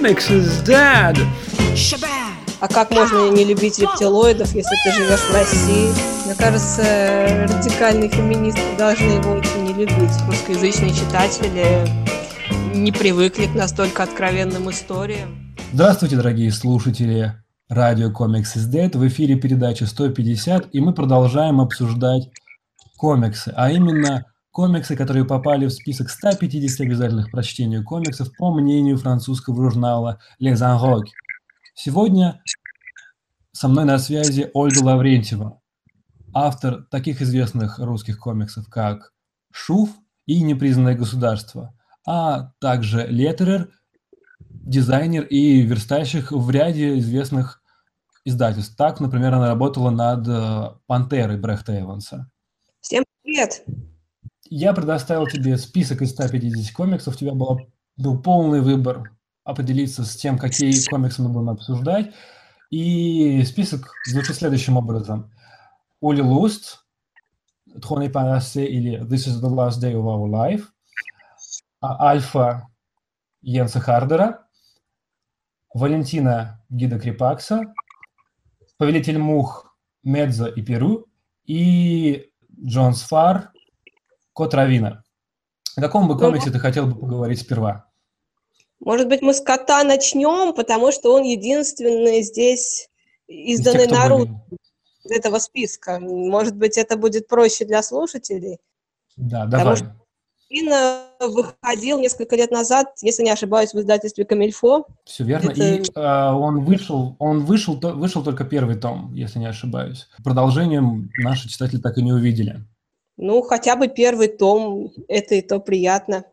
Comics is dead! А как можно не любить рептилоидов, если ты живешь в России? Мне кажется, радикальные феминисты должны его очень не любить. Русскоязычные читатели не привыкли к настолько откровенным историям. Здравствуйте, дорогие слушатели радио Comics is Dead. В эфире передача 150, и мы продолжаем обсуждать комиксы, а именно комиксы, которые попали в список 150 обязательных прочтению комиксов по мнению французского журнала Les Enroques. Сегодня со мной на связи Ольга Лаврентьева, автор таких известных русских комиксов, как «Шуф» и «Непризнанное государство», а также леттерер, дизайнер и верстальщик в ряде известных издательств. Так, например, она работала над э, «Пантерой» Брехта Эванса. Всем привет! Я предоставил тебе список из 150 комиксов, у тебя был, был полный выбор определиться с тем, какие комиксы мы будем обсуждать. И список звучит следующим образом. Оли Луст, Троне Парасе или This is the last day of our life, а Альфа Йенса Хардера, Валентина Гида Крипакса, Повелитель Мух Медза и Перу и Джон Сфар Кот Равина. О каком бы комиксе ну, ты хотел бы поговорить сперва? Может быть, мы с кота начнем, потому что он единственный здесь изданный из народ из этого списка. Может быть, это будет проще для слушателей. Да, давай. Потому что выходил несколько лет назад, если не ошибаюсь, в издательстве Камильфо. Все верно. Это... И э, он вышел, он вышел, вышел только первый том, если не ошибаюсь. Продолжением наши читатели так и не увидели. Ну, хотя бы первый том, это и то приятно,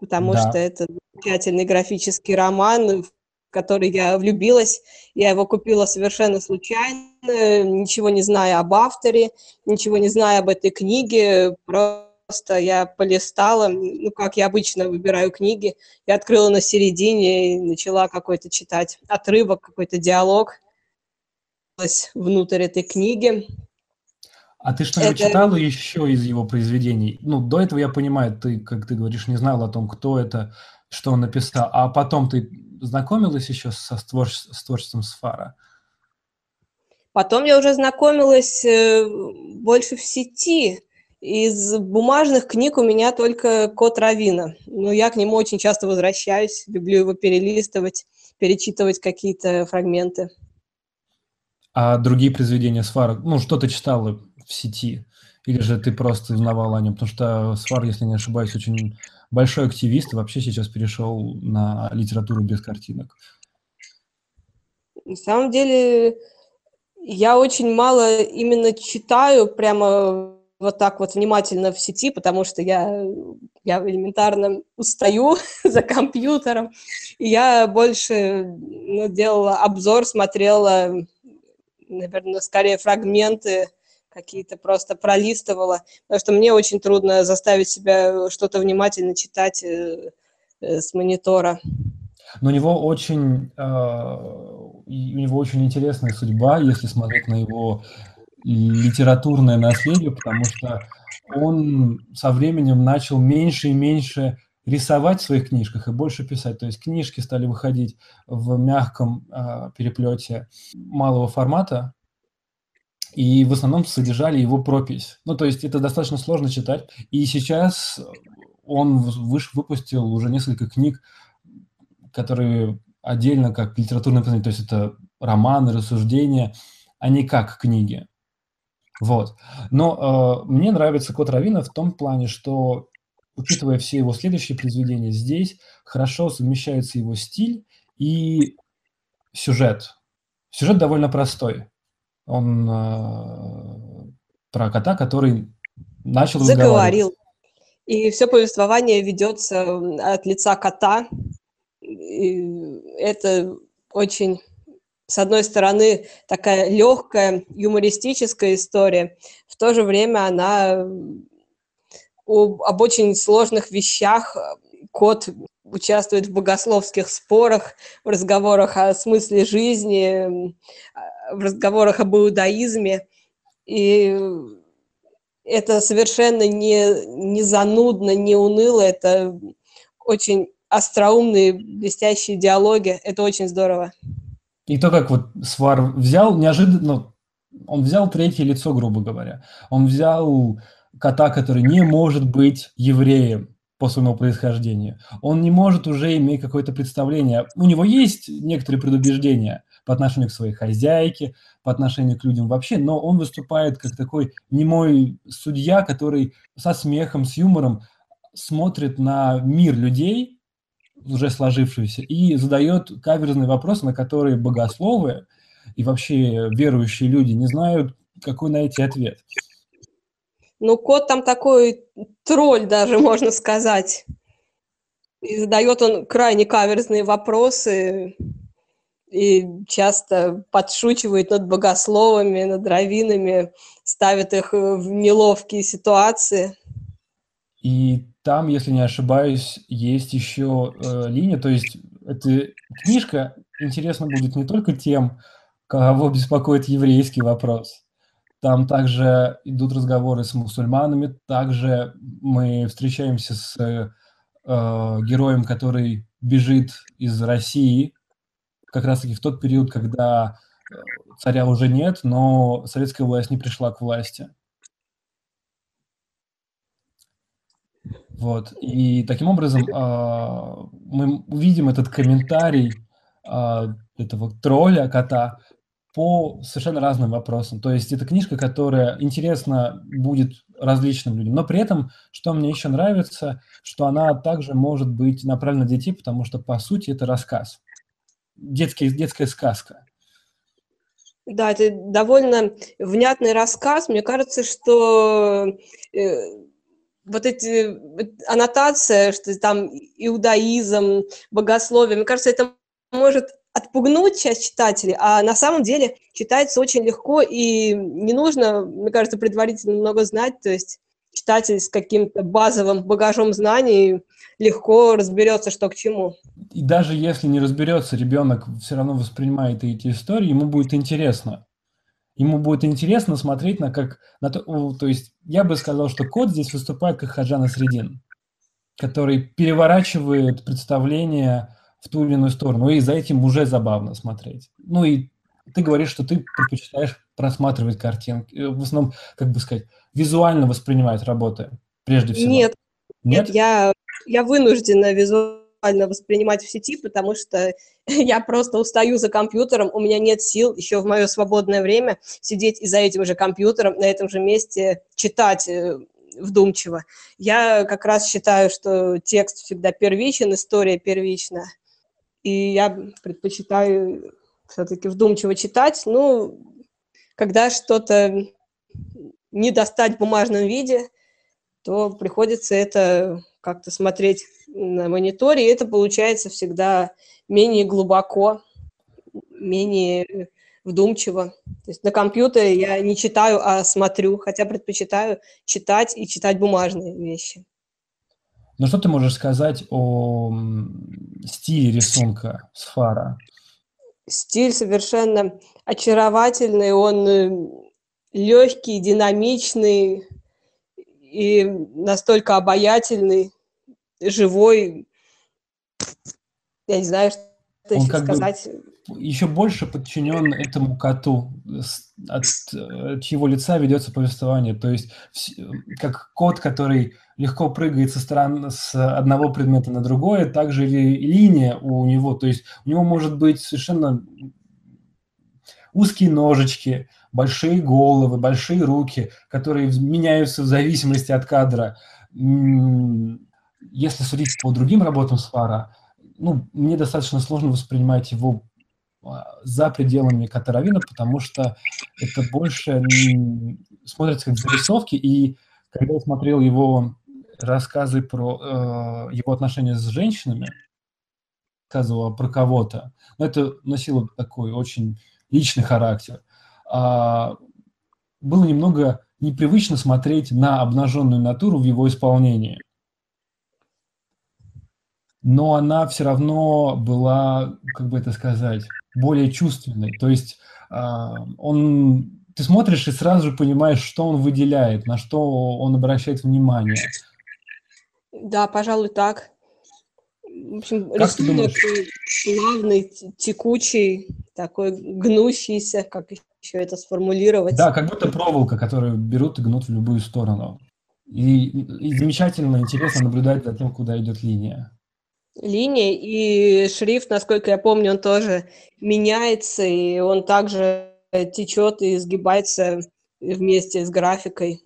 потому да. что это замечательный графический роман, в который я влюбилась. Я его купила совершенно случайно, ничего не зная об авторе, ничего не зная об этой книге, просто я полистала, ну, как я обычно выбираю книги, я открыла на середине и начала какой-то читать отрывок, какой-то диалог внутрь этой книги. А ты что-нибудь это... читала еще из его произведений? Ну, до этого, я понимаю, ты, как ты говоришь, не знала о том, кто это, что он написал, а потом ты знакомилась еще со, с, с творчеством Сфара? Потом я уже знакомилась э, больше в сети. Из бумажных книг у меня только «Кот Равина». Но я к нему очень часто возвращаюсь, люблю его перелистывать, перечитывать какие-то фрагменты. А другие произведения Сфара, ну, что ты читала в сети? Или же ты просто узнавала о нем? Потому что Свар, если не ошибаюсь, очень большой активист и вообще сейчас перешел на литературу без картинок. На самом деле, я очень мало именно читаю прямо вот так вот внимательно в сети, потому что я, я элементарно устаю за компьютером. И я больше ну, делала обзор, смотрела, наверное, скорее фрагменты какие-то просто пролистывала, потому что мне очень трудно заставить себя что-то внимательно читать э, э, с монитора. Но у него очень, э, у него очень интересная судьба, если смотреть на его литературное наследие, потому что он со временем начал меньше и меньше рисовать в своих книжках и больше писать. То есть книжки стали выходить в мягком э, переплете малого формата, и в основном содержали его пропись. Ну, то есть это достаточно сложно читать. И сейчас он выш, выпустил уже несколько книг, которые отдельно как литературное произведение, то есть это романы, рассуждения, а не как книги. Вот. Но э, мне нравится Кот Равина в том плане, что, учитывая все его следующие произведения, здесь хорошо совмещается его стиль и сюжет. Сюжет довольно простой. Он э, про кота, который начал Заговорил. И все повествование ведется от лица кота. И это очень, с одной стороны, такая легкая, юмористическая история. В то же время она об, об очень сложных вещах. Кот участвует в богословских спорах, в разговорах о смысле жизни, в разговорах об иудаизме, и это совершенно не, не занудно, не уныло, это очень остроумные, блестящие диалоги. Это очень здорово. И то, как вот Свар взял, неожиданно, ну, он взял третье лицо, грубо говоря. Он взял кота, который не может быть евреем по своему происхождению. Он не может уже иметь какое-то представление. У него есть некоторые предубеждения по отношению к своей хозяйке, по отношению к людям вообще, но он выступает как такой немой судья, который со смехом, с юмором смотрит на мир людей, уже сложившийся, и задает каверзные вопросы, на которые богословы и вообще верующие люди не знают, какой найти ответ. Ну, кот там такой тролль даже, можно сказать. И задает он крайне каверзные вопросы и часто подшучивает над богословами, над раввинами, ставит их в неловкие ситуации. И там, если не ошибаюсь, есть еще э, линия, то есть эта книжка интересна будет не только тем, кого беспокоит еврейский вопрос. Там также идут разговоры с мусульманами, также мы встречаемся с э, героем, который бежит из России, как раз-таки в тот период, когда э, царя уже нет, но советская власть не пришла к власти. Вот. И таким образом э, мы увидим этот комментарий э, этого тролля, кота, по совершенно разным вопросам. То есть это книжка, которая интересна будет различным людям. Но при этом, что мне еще нравится, что она также может быть направлена на детей, потому что, по сути, это рассказ. Детский, детская сказка. Да, это довольно внятный рассказ. Мне кажется, что э, вот эти аннотация, что там иудаизм, богословие, мне кажется, это может отпугнуть часть читателей, а на самом деле читается очень легко, и не нужно, мне кажется, предварительно много знать, то есть читатель с каким-то базовым багажом знаний легко разберется, что к чему. И даже если не разберется, ребенок все равно воспринимает эти истории, ему будет интересно. Ему будет интересно смотреть на как... На то, то есть я бы сказал, что кот здесь выступает как Хаджана Средин, который переворачивает представление в ту или иную сторону, и за этим уже забавно смотреть. Ну и ты говоришь, что ты предпочитаешь просматривать картинки, э, в основном, как бы сказать, визуально воспринимать работы, прежде всего. Нет, нет, нет я, я вынуждена визуально воспринимать в сети, потому что я просто устаю за компьютером, у меня нет сил еще в мое свободное время сидеть и за этим же компьютером на этом же месте читать э, вдумчиво. Я как раз считаю, что текст всегда первичен, история первична и я предпочитаю все-таки вдумчиво читать. Ну, когда что-то не достать в бумажном виде, то приходится это как-то смотреть на мониторе, и это получается всегда менее глубоко, менее вдумчиво. То есть на компьютере я не читаю, а смотрю, хотя предпочитаю читать и читать бумажные вещи. Ну что ты можешь сказать о стиле рисунка Сфара? Стиль совершенно очаровательный, он э, легкий, динамичный и настолько обаятельный, живой. Я не знаю, что он еще сказать. Еще больше подчинен этому коту, от, от чьего лица ведется повествование. То есть как кот, который легко прыгает со стороны с одного предмета на другое, также и линия у него, то есть у него может быть совершенно узкие ножички, большие головы, большие руки, которые меняются в зависимости от кадра. Если судить по другим работам Свара, ну, мне достаточно сложно воспринимать его а, за пределами Катаравина, потому что это больше смотрится как зарисовки, и когда я смотрел его рассказы про э, его отношения с женщинами, рассказывала про кого-то, но это носило такой очень личный характер. А, было немного непривычно смотреть на обнаженную натуру в его исполнении. Но она все равно была, как бы это сказать, более чувственной. То есть а, он, ты смотришь и сразу же понимаешь, что он выделяет, на что он обращает внимание. Да, пожалуй, так. В общем, как рисунок плавный, текучий, такой гнущийся, как еще это сформулировать. Да, как будто проволока, которую берут и гнут в любую сторону. И, и замечательно, интересно наблюдать за тем, куда идет линия. Линия и шрифт, насколько я помню, он тоже меняется, и он также течет и изгибается вместе с графикой.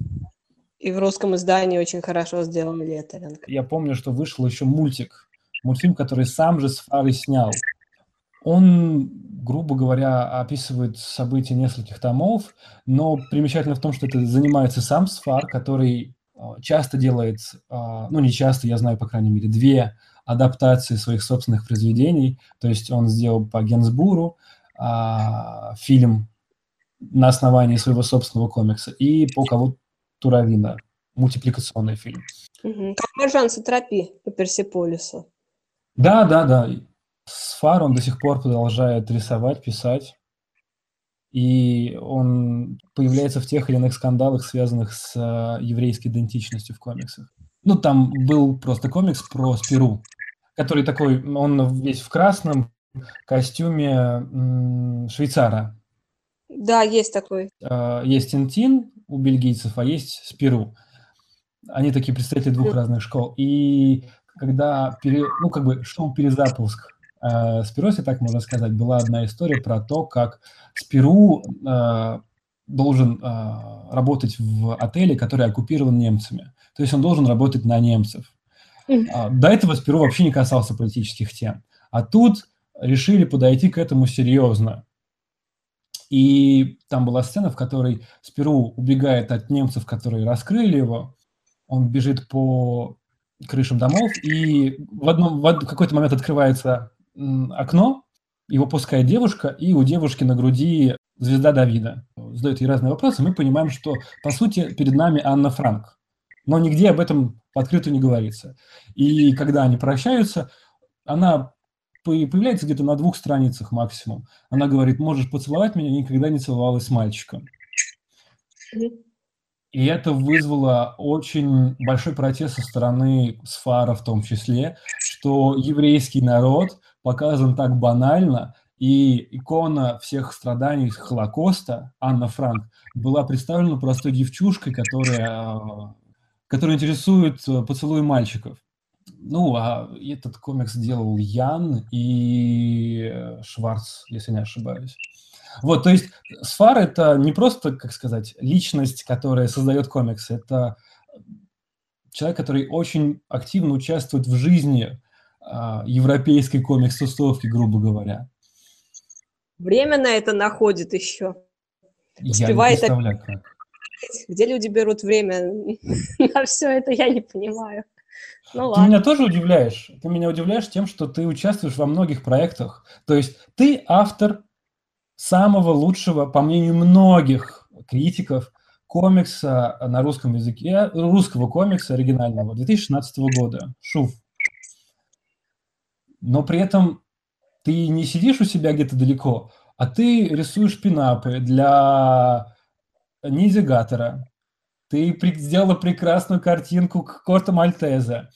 И в русском издании очень хорошо сделан леттеринг. Я помню, что вышел еще мультик, мультфильм, который сам же Сфары снял. Он, грубо говоря, описывает события нескольких томов, но примечательно в том, что это занимается сам Сфар, который а, часто делает, а, ну не часто, я знаю, по крайней мере, две адаптации своих собственных произведений. То есть он сделал по Генсбуру а, фильм на основании своего собственного комикса и по кого Туравина, мультипликационный фильм. Угу. Как Маржан Сатрапи по Персиполису. Да, да, да. С Фар он до сих пор продолжает рисовать, писать. И он появляется в тех или иных скандалах, связанных с э, еврейской идентичностью в комиксах. Ну, там был просто комикс про Спиру, который такой, он весь в красном костюме швейцара. Да, есть такой. Э, есть Тинтин у бельгийцев, а есть Спиру. Они такие представители двух разных школ. И когда пере, ну, как бы шел перезапуск э, Спироси, так можно сказать, была одна история про то, как Спиру э, должен э, работать в отеле, который оккупирован немцами. То есть он должен работать на немцев. А, до этого Спиру вообще не касался политических тем. А тут решили подойти к этому серьезно. И там была сцена, в которой Спиру убегает от немцев, которые раскрыли его. Он бежит по крышам домов, и в, одном, в какой-то момент открывается окно, его пускает девушка, и у девушки на груди звезда Давида. Задает ей разные вопросы, мы понимаем, что, по сути, перед нами Анна Франк. Но нигде об этом открыто не говорится. И когда они прощаются, она появляется где-то на двух страницах максимум. Она говорит, можешь поцеловать меня, никогда не целовалась с мальчиком. И это вызвало очень большой протест со стороны Сфара в том числе, что еврейский народ показан так банально, и икона всех страданий Холокоста, Анна Франк, была представлена простой девчушкой, которая, которая интересует поцелуй мальчиков. Ну, а этот комикс делал Ян и Шварц, если не ошибаюсь. Вот, то есть Сфар – это не просто, как сказать, личность, которая создает комиксы, это человек, который очень активно участвует в жизни а, европейской комикс-тусовки, грубо говоря. Время на это находит еще. Успевает я не представляю, как. Где люди берут время на все это, я не понимаю. Ну, ладно. Ты меня тоже удивляешь. Ты меня удивляешь тем, что ты участвуешь во многих проектах. То есть ты автор самого лучшего, по мнению многих критиков, комикса на русском языке, русского комикса оригинального 2016 года, Шуф. Но при этом ты не сидишь у себя где-то далеко, а ты рисуешь пинапы для Низигатора. Ты сделала прекрасную картинку к Корта Мальтезе.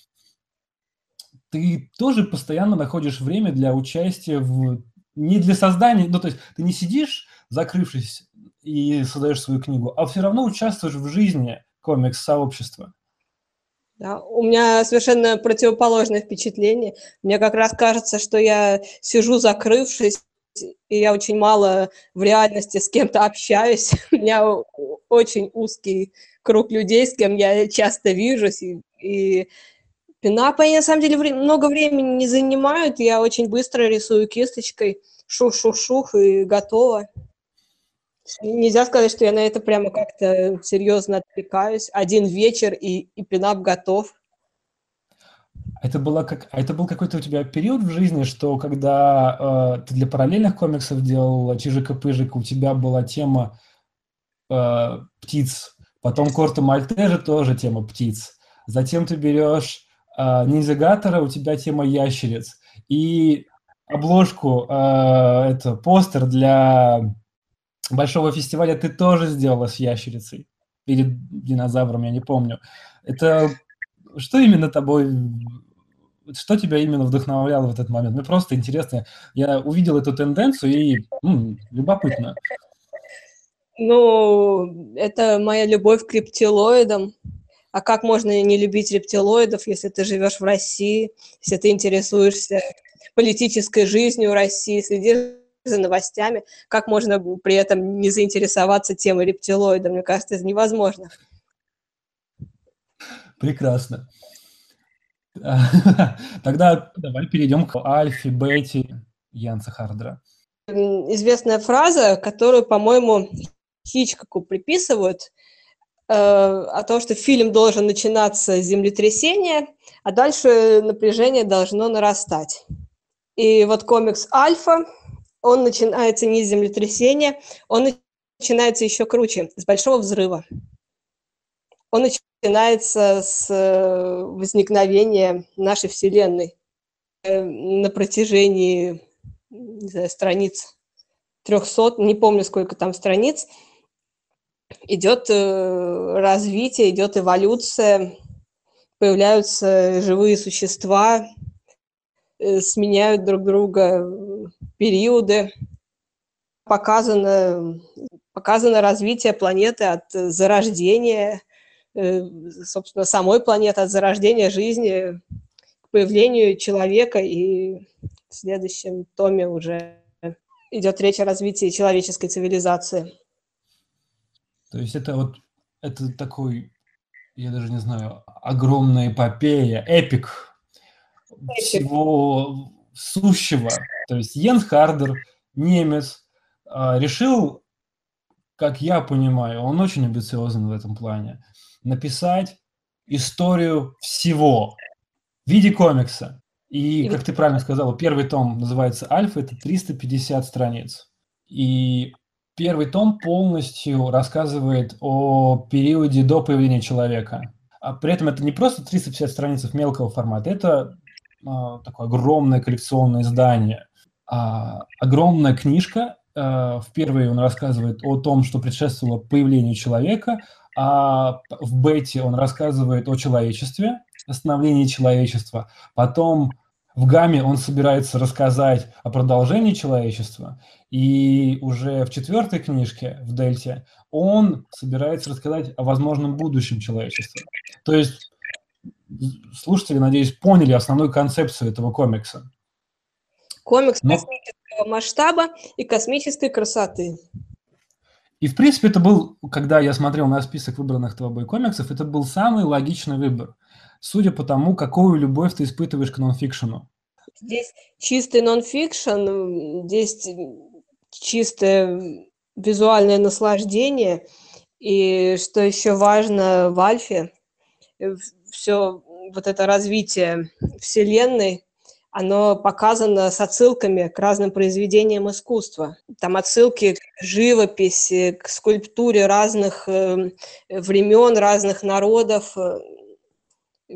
Ты тоже постоянно находишь время для участия в не для создания, ну то есть ты не сидишь, закрывшись и создаешь свою книгу, а все равно участвуешь в жизни комикс-сообщества. Да, у меня совершенно противоположное впечатление. Мне как раз кажется, что я сижу закрывшись, и я очень мало в реальности с кем-то общаюсь. У меня очень узкий круг людей, с кем я часто вижусь, и, и Пинапы, на самом деле много времени не занимают. Я очень быстро рисую кисточкой. Шух-шух-шух и готово. Нельзя сказать, что я на это прямо как-то серьезно отвлекаюсь. Один вечер и, и пинап готов. Это, было как, а это был какой-то у тебя период в жизни, что когда э, ты для параллельных комиксов делал Чижика-Пыжика, у тебя была тема э, птиц, потом Корта Мальтежа тоже тема птиц. Затем ты берешь э, ниндзягатора у тебя тема ящериц. И обложку, э, это постер для большого фестиваля ты тоже сделала с ящерицей. Или динозавром, я не помню. Это что именно тобой что тебя именно вдохновляло в этот момент? Мне просто интересно. Я увидел эту тенденцию и м, любопытно. Ну, это моя любовь к рептилоидам. А как можно не любить рептилоидов, если ты живешь в России, если ты интересуешься политической жизнью России, следишь за новостями, как можно при этом не заинтересоваться темой рептилоида? Мне кажется, это невозможно. Прекрасно. Тогда давай перейдем к альфе, бете Янса Хардера. Известная фраза, которую, по-моему, Хичкоку приписывают, э, о том, что фильм должен начинаться с землетрясения, а дальше напряжение должно нарастать. И вот комикс «Альфа», он начинается не с землетрясения, он начинается еще круче, с большого взрыва. Он начинается с э, возникновения нашей Вселенной э, на протяжении не знаю, страниц 300, не помню, сколько там страниц, идет э, развитие, идет эволюция, появляются живые существа, сменяют друг друга периоды, показано, показано развитие планеты от зарождения собственно, самой планеты, от зарождения жизни к появлению человека, и в следующем томе уже идет речь о развитии человеческой цивилизации. То есть это вот это такой, я даже не знаю, огромная эпопея, эпик, эпик. всего сущего. То есть Йен Хардер, немец, а, решил, как я понимаю, он очень амбициозен в этом плане, написать историю всего в виде комикса. И, как ты правильно сказала, первый том называется «Альфа», это 350 страниц. И первый том полностью рассказывает о периоде до появления человека. А при этом это не просто 350 страниц мелкого формата, это а, такое огромное коллекционное издание. А, огромная книжка. А, в первой он рассказывает о том, что предшествовало появлению человека, а в бете он рассказывает о человечестве, становлении человечества. Потом в гамме он собирается рассказать о продолжении человечества. И уже в четвертой книжке, в дельте, он собирается рассказать о возможном будущем человечества. То есть слушатели, надеюсь, поняли основную концепцию этого комикса. Комикс Но... космического масштаба и космической красоты. И, в принципе, это был, когда я смотрел на список выбранных тобой комиксов, это был самый логичный выбор, судя по тому, какую любовь ты испытываешь к нонфикшену. Здесь чистый нонфикшн, здесь чистое визуальное наслаждение, и что еще важно в Альфе, все вот это развитие Вселенной, оно показано с отсылками к разным произведениям искусства. Там отсылки к живописи, к скульптуре разных э, времен, разных народов, э,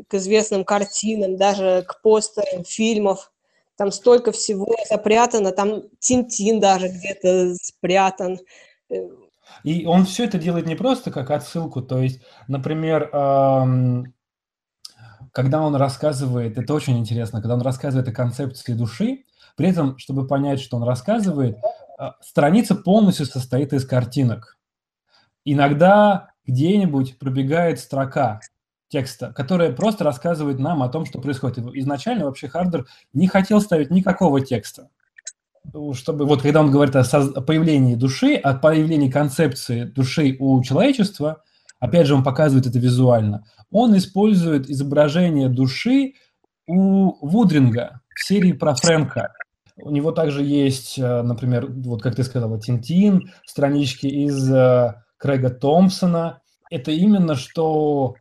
к известным картинам, даже к постерам фильмов. Там столько всего запрятано, там Тинтин даже где-то спрятан. И он все это делает не просто как отсылку, то есть, например, эм, когда он рассказывает, это очень интересно, когда он рассказывает о концепции души, при этом, чтобы понять, что он рассказывает, а, страница полностью состоит из картинок. Иногда где-нибудь пробегает строка текста, которая просто рассказывает нам о том, что происходит. Изначально вообще Хардер не хотел ставить никакого текста. Чтобы вот когда он говорит о появлении души, о появлении концепции души у человечества, опять же, он показывает это визуально он использует изображение души у Вудринга в серии про Фрэнка. У него также есть, э, например, вот как ты сказала, Тинтин, странички из э, Крэга Томпсона. Это именно что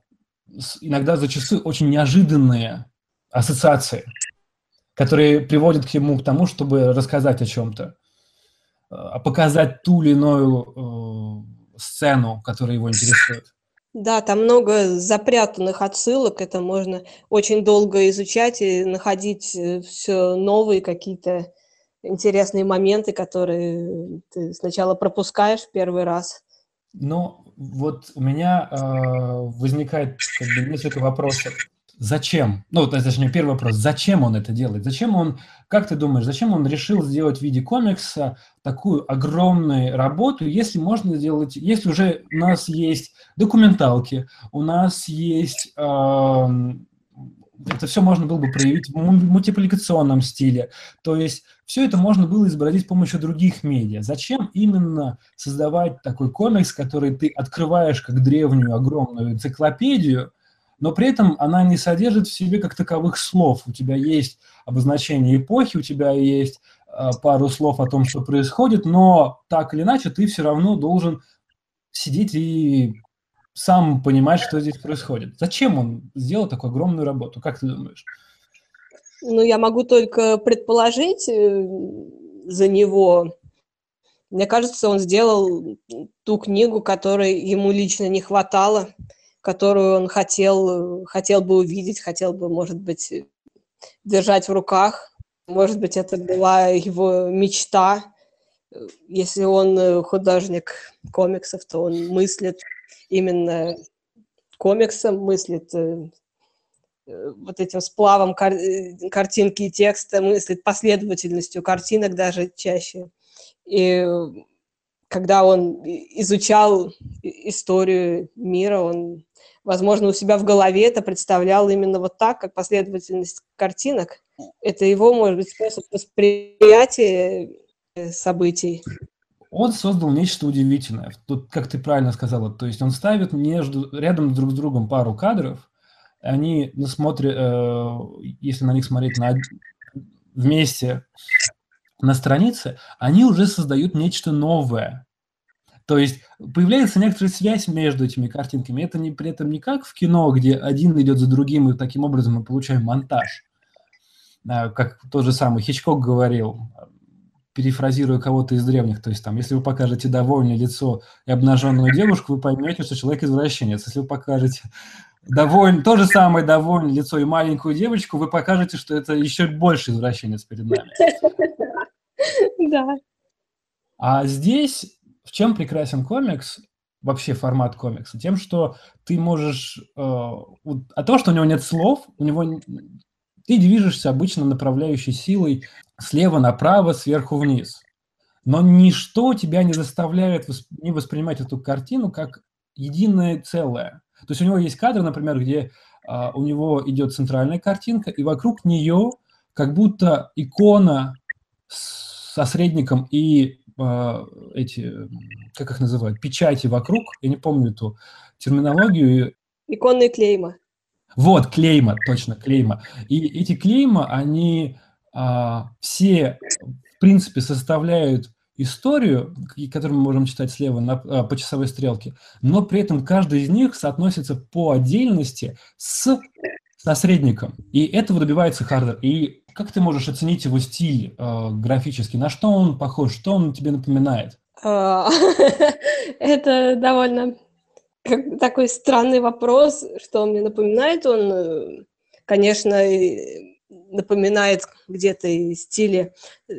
иногда зачастую очень неожиданные ассоциации, которые приводят к ему к тому, чтобы рассказать о чем-то, э, показать ту или иную сцену, которая его интересует. Да, там много запрятанных отсылок, это можно очень долго изучать и находить э, все новые какие-то интересные моменты, которые ты сначала пропускаешь в первый раз. Ну, вот у меня э, возникает как бы несколько вопросов. Зачем? Ну, точнее, первый вопрос, зачем он это делает? Зачем он, как ты думаешь, зачем он решил сделать в виде комикса такую огромную работу, если можно сделать, если уже у нас есть документалки, у нас есть э, это все можно было бы проявить в мультипликационном стиле. То есть все это можно было изобразить с помощью других медиа. Зачем именно создавать такой комикс, который ты открываешь как древнюю огромную энциклопедию, но при этом она не содержит в себе как таковых слов. У тебя есть обозначение эпохи, у тебя есть э, пару слов о том, что происходит, но так или иначе ты все равно должен сидеть и сам понимать, что здесь происходит. Зачем он сделал такую огромную работу? Как ты думаешь? Ну, я могу только предположить э, за него. Мне кажется, он сделал ту книгу, которой ему лично не хватало, которую он хотел, хотел бы увидеть, хотел бы, может быть, держать в руках. Может быть, это была его мечта. Если он э, художник комиксов, то он мыслит именно комиксом, мыслит э, э, вот этим сплавом кар э, картинки и текста, мыслит последовательностью картинок даже чаще. И когда он изучал историю мира, он, возможно, у себя в голове это представлял именно вот так, как последовательность картинок. Это его, может быть, способ восприятия событий он создал нечто удивительное. Тут, как ты правильно сказала, то есть он ставит между, рядом друг с другом пару кадров, они ну, смотрят, э, если на них смотреть на, вместе на странице, они уже создают нечто новое. То есть появляется некоторая связь между этими картинками. Это не, при этом не как в кино, где один идет за другим, и таким образом мы получаем монтаж. Э, как тот же самый Хичкок говорил, перефразирую кого-то из древних, то есть там, если вы покажете довольное лицо и обнаженную девушку, вы поймете, что человек извращенец. Если вы покажете доволь... то же самое довольное лицо и маленькую девочку, вы покажете, что это еще больше извращенец перед нами. Да. А здесь в чем прекрасен комикс, вообще формат комикса? Тем, что ты можешь... Э, а то, что у него нет слов, у него... Ты движешься обычно направляющей силой слева направо, сверху вниз. Но ничто тебя не заставляет не воспринимать эту картину как единое целое. То есть у него есть кадр, например, где а, у него идет центральная картинка, и вокруг нее как будто икона со средником и а, эти, как их называют, печати вокруг, я не помню эту терминологию. Иконные клейма. Вот, клейма, точно, клейма. И эти клейма, они а, все, в принципе, составляют историю, которую мы можем читать слева на, а, по часовой стрелке, но при этом каждый из них соотносится по отдельности с посредником. И этого добивается Хардер. И как ты можешь оценить его стиль э, графически? На что он похож? Что он тебе напоминает? Это довольно такой странный вопрос, что он мне напоминает. Он, э, конечно, напоминает где-то и стили э,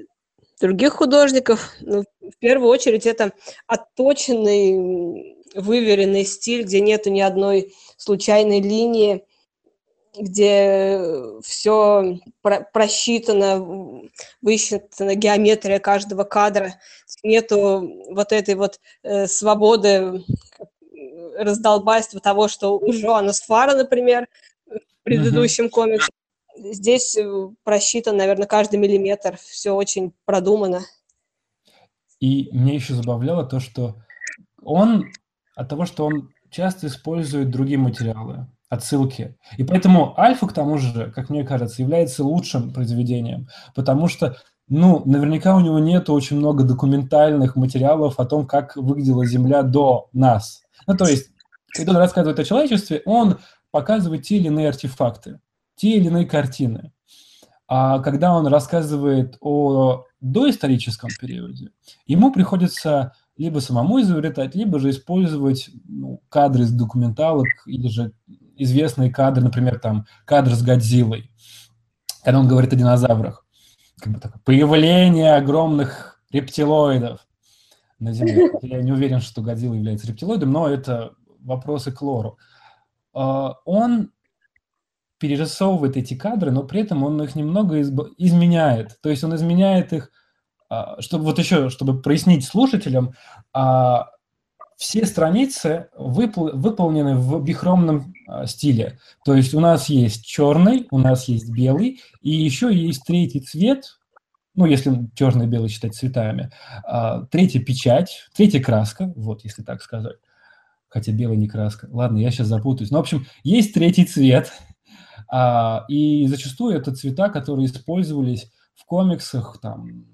других художников. Но в первую очередь это отточенный, выверенный стиль, где нету ни одной случайной линии, где все про просчитано, высчитана геометрия каждого кадра, нету вот этой вот э, свободы раздолбайства того, что у Жоана Сфара, например, в предыдущем mm-hmm. комиксе здесь э, просчитан, наверное, каждый миллиметр, все очень продумано. И мне еще забавляло то, что он, от того, что он часто использует другие материалы, отсылки. И поэтому Альфа, к тому же, как мне кажется, является лучшим произведением, потому что, ну, наверняка у него нет очень много документальных материалов о том, как выглядела Земля до нас. Ну, то есть, когда он рассказывает о человечестве, он показывает те или иные артефакты те или иные картины. А когда он рассказывает о доисторическом периоде, ему приходится либо самому изобретать, либо же использовать ну, кадры из документалок или же известные кадры, например, там кадр с Годзиллой, когда он говорит о динозаврах. Как бы так, появление огромных рептилоидов на Земле. Я не уверен, что Годзилла является рептилоидом, но это вопросы к лору. А, он перерисовывает эти кадры, но при этом он их немного изменяет. То есть он изменяет их, а, чтобы вот еще, чтобы прояснить слушателям, а, все страницы выпол- выполнены в бихромном а, стиле. То есть у нас есть черный, у нас есть белый, и еще есть третий цвет, ну, если черный и белый считать цветами, третья печать, третья краска, вот, если так сказать. Хотя белый не краска. Ладно, я сейчас запутаюсь. Ну, в общем, есть третий цвет, а, и зачастую это цвета, которые использовались в комиксах там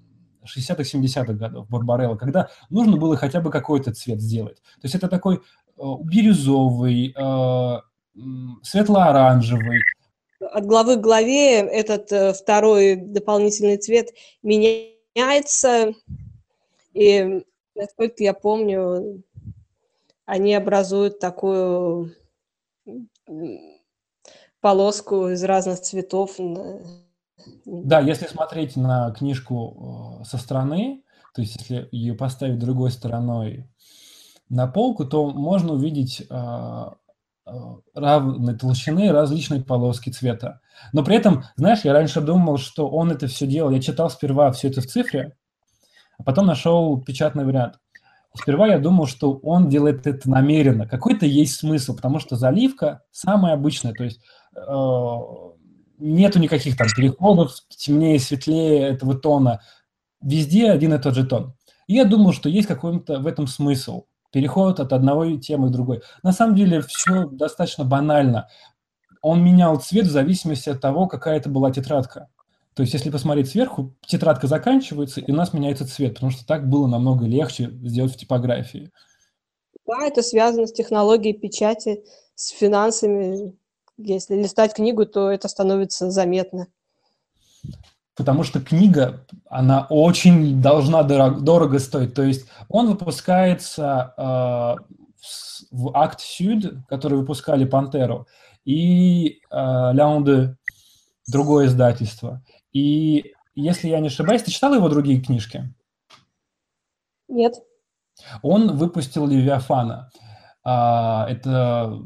60-х, 70-х годов, Барбарелла, когда нужно было хотя бы какой-то цвет сделать. То есть это такой э, бирюзовый, э, светло-оранжевый. От главы к главе этот э, второй дополнительный цвет меняется, и, насколько я помню, они образуют такую полоску из разных цветов. Да, если смотреть на книжку э, со стороны, то есть если ее поставить другой стороной на полку, то можно увидеть э, равной толщины различные полоски цвета. Но при этом, знаешь, я раньше думал, что он это все делал. Я читал сперва все это в цифре, а потом нашел печатный вариант. Сперва я думал, что он делает это намеренно. Какой-то есть смысл, потому что заливка самая обычная. То есть Э, нету никаких там переходов, темнее, светлее этого тона. Везде один и тот же тон. И я думал, что есть какой-то в этом смысл. Переход от одной темы к другой. На самом деле все достаточно банально. Он менял цвет в зависимости от того, какая это была тетрадка. То есть, если посмотреть сверху, тетрадка заканчивается, и у нас меняется цвет, потому что так было намного легче сделать в типографии. Да, это связано с технологией печати, с финансами, если листать книгу, то это становится заметно. Потому что книга, она очень должна дорого, дорого стоить. То есть он выпускается э, в Акт Сюд, который выпускали Пантеру, и э, Ляунде, другое издательство. И если я не ошибаюсь, ты читал его другие книжки? Нет. Он выпустил Левиафана. А, это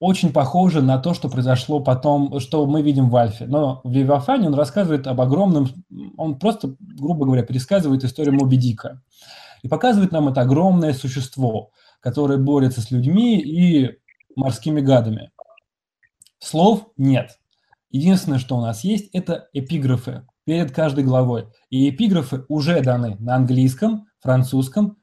очень похоже на то, что произошло потом, что мы видим в Альфе. Но в Левиафане он рассказывает об огромном, он просто, грубо говоря, пересказывает историю Моби Дика. И показывает нам это огромное существо, которое борется с людьми и морскими гадами. Слов нет. Единственное, что у нас есть, это эпиграфы перед каждой главой. И эпиграфы уже даны на английском, французском,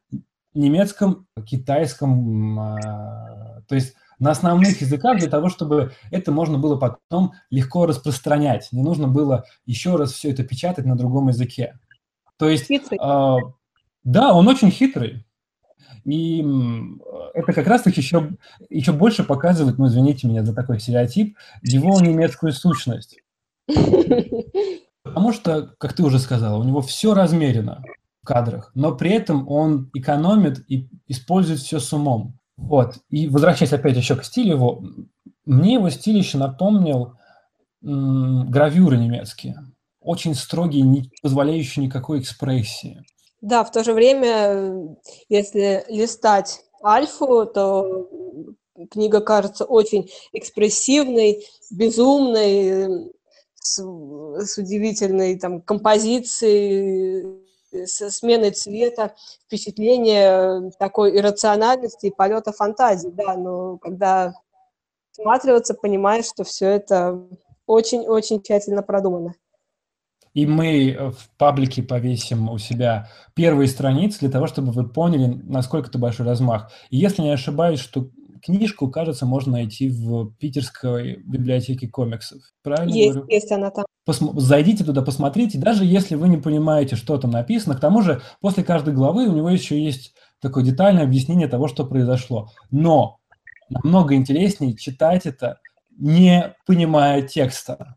немецком, китайском. А, то есть на основных языках для того, чтобы это можно было потом легко распространять. Не нужно было еще раз все это печатать на другом языке. То есть, э, да, он очень хитрый. И это как раз-таки еще, еще больше показывает, ну, извините меня за такой стереотип, его немецкую сущность. Потому что, как ты уже сказала, у него все размерено в кадрах, но при этом он экономит и использует все с умом. Вот. И возвращаясь опять еще к стилю его, мне его стиль еще напомнил м, гравюры немецкие. Очень строгие, не позволяющие никакой экспрессии. Да, в то же время, если листать Альфу, то книга кажется очень экспрессивной, безумной, с, с удивительной там композицией, со сменой цвета, впечатление такой иррациональности и полета фантазии, да, но когда всматриваться, понимаешь, что все это очень-очень тщательно продумано. И мы в паблике повесим у себя первые страницы для того, чтобы вы поняли, насколько это большой размах. И если не ошибаюсь, что книжку, кажется, можно найти в питерской библиотеке комиксов. Правильно есть, говорю? Есть она там. Посм- зайдите туда, посмотрите, даже если вы не понимаете, что там написано. К тому же, после каждой главы у него еще есть такое детальное объяснение того, что произошло. Но намного интереснее читать это, не понимая текста.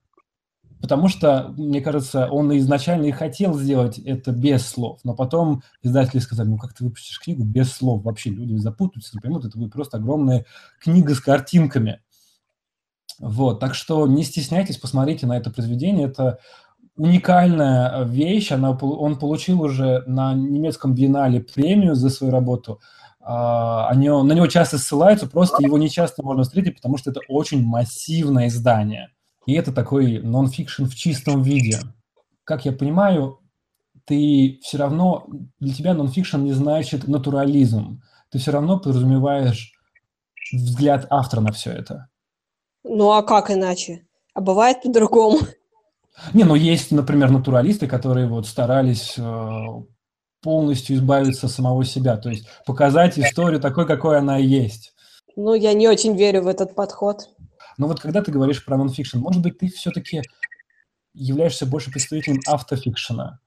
Потому что, мне кажется, он изначально и хотел сделать это без слов, но потом издатели сказали, ну как ты выпустишь книгу без слов? Вообще люди запутаются, не поймут, это будет просто огромная книга с картинками. Вот, так что не стесняйтесь, посмотрите на это произведение, это уникальная вещь, она, он получил уже на немецком биеннале премию за свою работу, а, они, на него часто ссылаются, просто его не часто можно встретить, потому что это очень массивное издание. И это такой нон-фикшн в чистом виде. Как я понимаю, ты все равно, для тебя нон-фикшн не значит натурализм. Ты все равно подразумеваешь взгляд автора на все это. Ну а как иначе? А бывает по-другому. Не, ну есть, например, натуралисты, которые вот старались э, полностью избавиться от самого себя, то есть показать историю такой, какой она есть. Ну, я не очень верю в этот подход. Но вот когда ты говоришь про нонфикшн, может быть, ты все-таки являешься больше представителем автофикшена,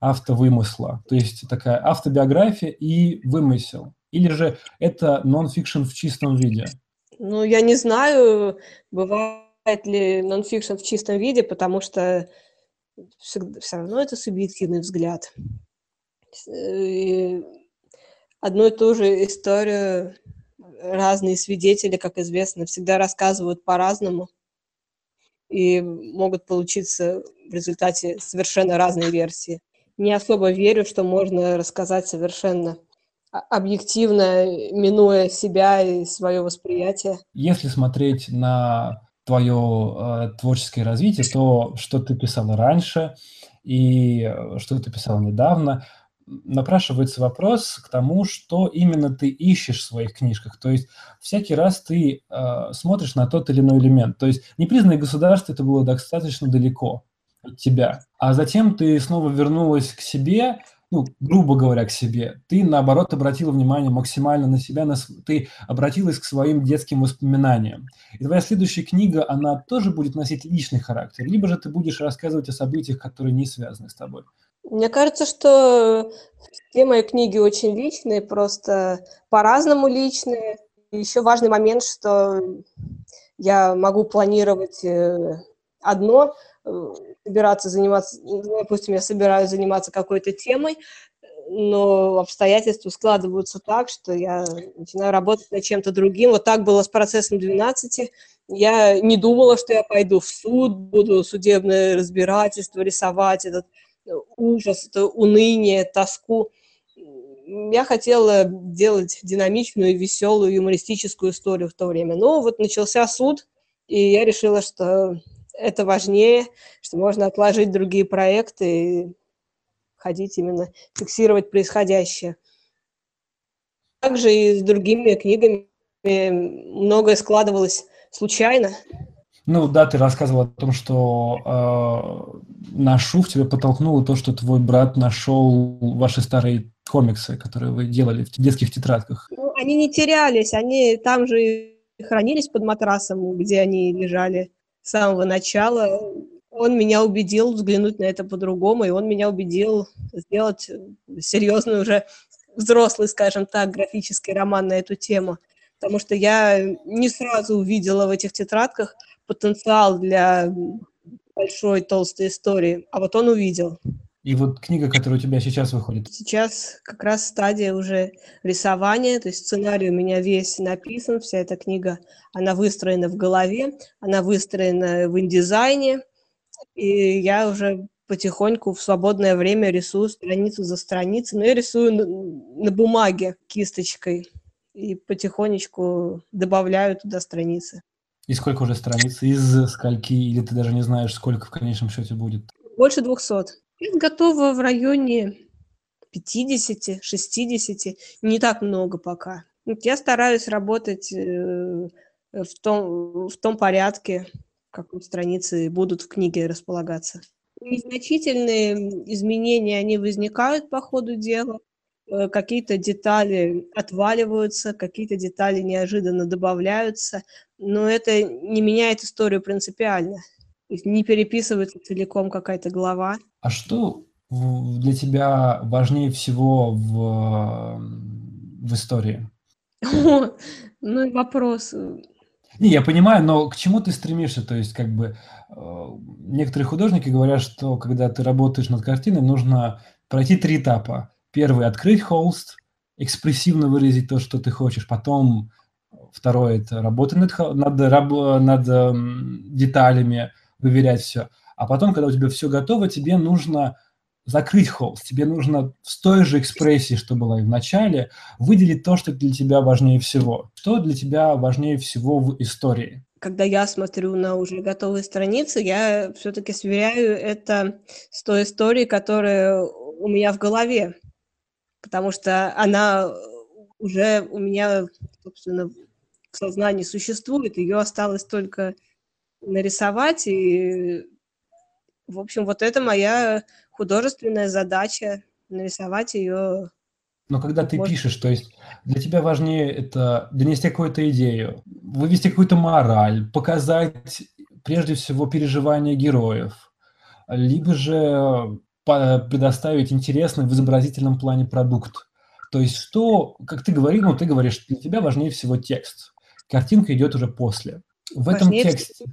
автовымысла, то есть такая автобиография и вымысел. Или же это нонфикшн в чистом виде? Ну, я не знаю, бывает ли нонфикшн в чистом виде, потому что всегда, все равно это субъективный взгляд. И одну и ту же историю разные свидетели, как известно, всегда рассказывают по-разному и могут получиться в результате совершенно разные версии. Не особо верю, что можно рассказать совершенно объективно, минуя себя и свое восприятие. Если смотреть на твое э, творческое развитие, то что ты писала раньше и э, что ты писала недавно, напрашивается вопрос к тому, что именно ты ищешь в своих книжках. То есть всякий раз ты э, смотришь на тот или иной элемент. То есть непризнанное государство это было достаточно далеко от тебя. А затем ты снова вернулась к себе, ну, грубо говоря, к себе. Ты, наоборот, обратила внимание максимально на себя, на, ты обратилась к своим детским воспоминаниям. И твоя следующая книга, она тоже будет носить личный характер, либо же ты будешь рассказывать о событиях, которые не связаны с тобой. Мне кажется, что все мои книги очень личные, просто по-разному личные. Еще важный момент, что я могу планировать э, одно, э, собираться заниматься, допустим, я собираюсь заниматься какой-то темой, но обстоятельства складываются так, что я начинаю работать над чем-то другим. Вот так было с процессом 12. Я не думала, что я пойду в суд, буду судебное разбирательство рисовать, этот ужас, это уныние, тоску. Я хотела делать динамичную, веселую, юмористическую историю в то время. Но вот начался суд, и я решила, что это важнее, что можно отложить другие проекты и ходить именно фиксировать происходящее. Также и с другими книгами многое складывалось случайно. Ну да, ты рассказывал о том, что э, на шуф тебя подтолкнуло то, что твой брат нашел ваши старые комиксы, которые вы делали в детских тетрадках. Ну, они не терялись, они там же хранились под матрасом, где они лежали с самого начала. Он меня убедил взглянуть на это по-другому, и он меня убедил сделать серьезный уже взрослый, скажем так, графический роман на эту тему. Потому что я не сразу увидела в этих тетрадках потенциал для большой толстой истории, а вот он увидел. И вот книга, которая у тебя сейчас выходит? Сейчас как раз стадия уже рисования, то есть сценарий у меня весь написан, вся эта книга, она выстроена в голове, она выстроена в индизайне, и я уже потихоньку в свободное время рисую страницу за страницей, но я рисую на, на бумаге кисточкой и потихонечку добавляю туда страницы. И сколько уже страниц? Из скольки? Или ты даже не знаешь, сколько в конечном счете будет? Больше двухсот. Я готова в районе 50, 60, не так много пока. Я стараюсь работать э, в том, в том порядке, в каком страницы будут в книге располагаться. Незначительные изменения, они возникают по ходу дела. Э, какие-то детали отваливаются, какие-то детали неожиданно добавляются, но это не меняет историю принципиально не переписывается целиком какая-то глава. А что для тебя важнее всего в, в истории? Ну, вопрос. Не, я понимаю, но к чему ты стремишься? То есть, как бы, э, некоторые художники говорят, что когда ты работаешь над картиной, нужно пройти три этапа. Первый – открыть холст, экспрессивно выразить то, что ты хочешь. Потом второе – это работать над, над, над, над деталями, выверять все. А потом, когда у тебя все готово, тебе нужно закрыть холст, тебе нужно с той же экспрессии, что была и в начале, выделить то, что для тебя важнее всего. Что для тебя важнее всего в истории? Когда я смотрю на уже готовые страницы, я все-таки сверяю это с той историей, которая у меня в голове, потому что она уже у меня, собственно, в сознании существует, ее осталось только нарисовать, и, в общем, вот это моя художественная задача нарисовать ее. Но когда ты Может... пишешь, то есть для тебя важнее это донести какую-то идею, вывести какую-то мораль, показать прежде всего переживания героев, либо же предоставить интересный в изобразительном плане продукт. То есть что, как ты говорил, ну ты говоришь, для тебя важнее всего текст. Картинка идет уже после. В важнее этом тексте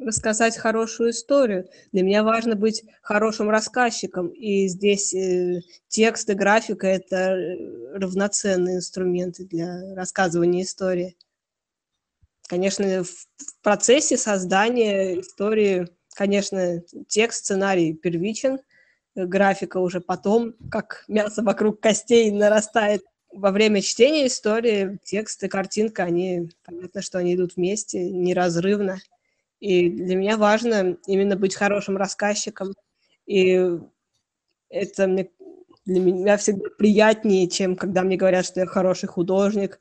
рассказать хорошую историю. Для меня важно быть хорошим рассказчиком, и здесь э, текст и графика – это э, равноценные инструменты для рассказывания истории. Конечно, в процессе создания истории, конечно, текст, сценарий первичен, э, графика уже потом, как мясо вокруг костей нарастает. Во время чтения истории текст и картинка, они, понятно, что они идут вместе, неразрывно. И для меня важно именно быть хорошим рассказчиком. И это мне, для меня всегда приятнее, чем когда мне говорят, что я хороший художник,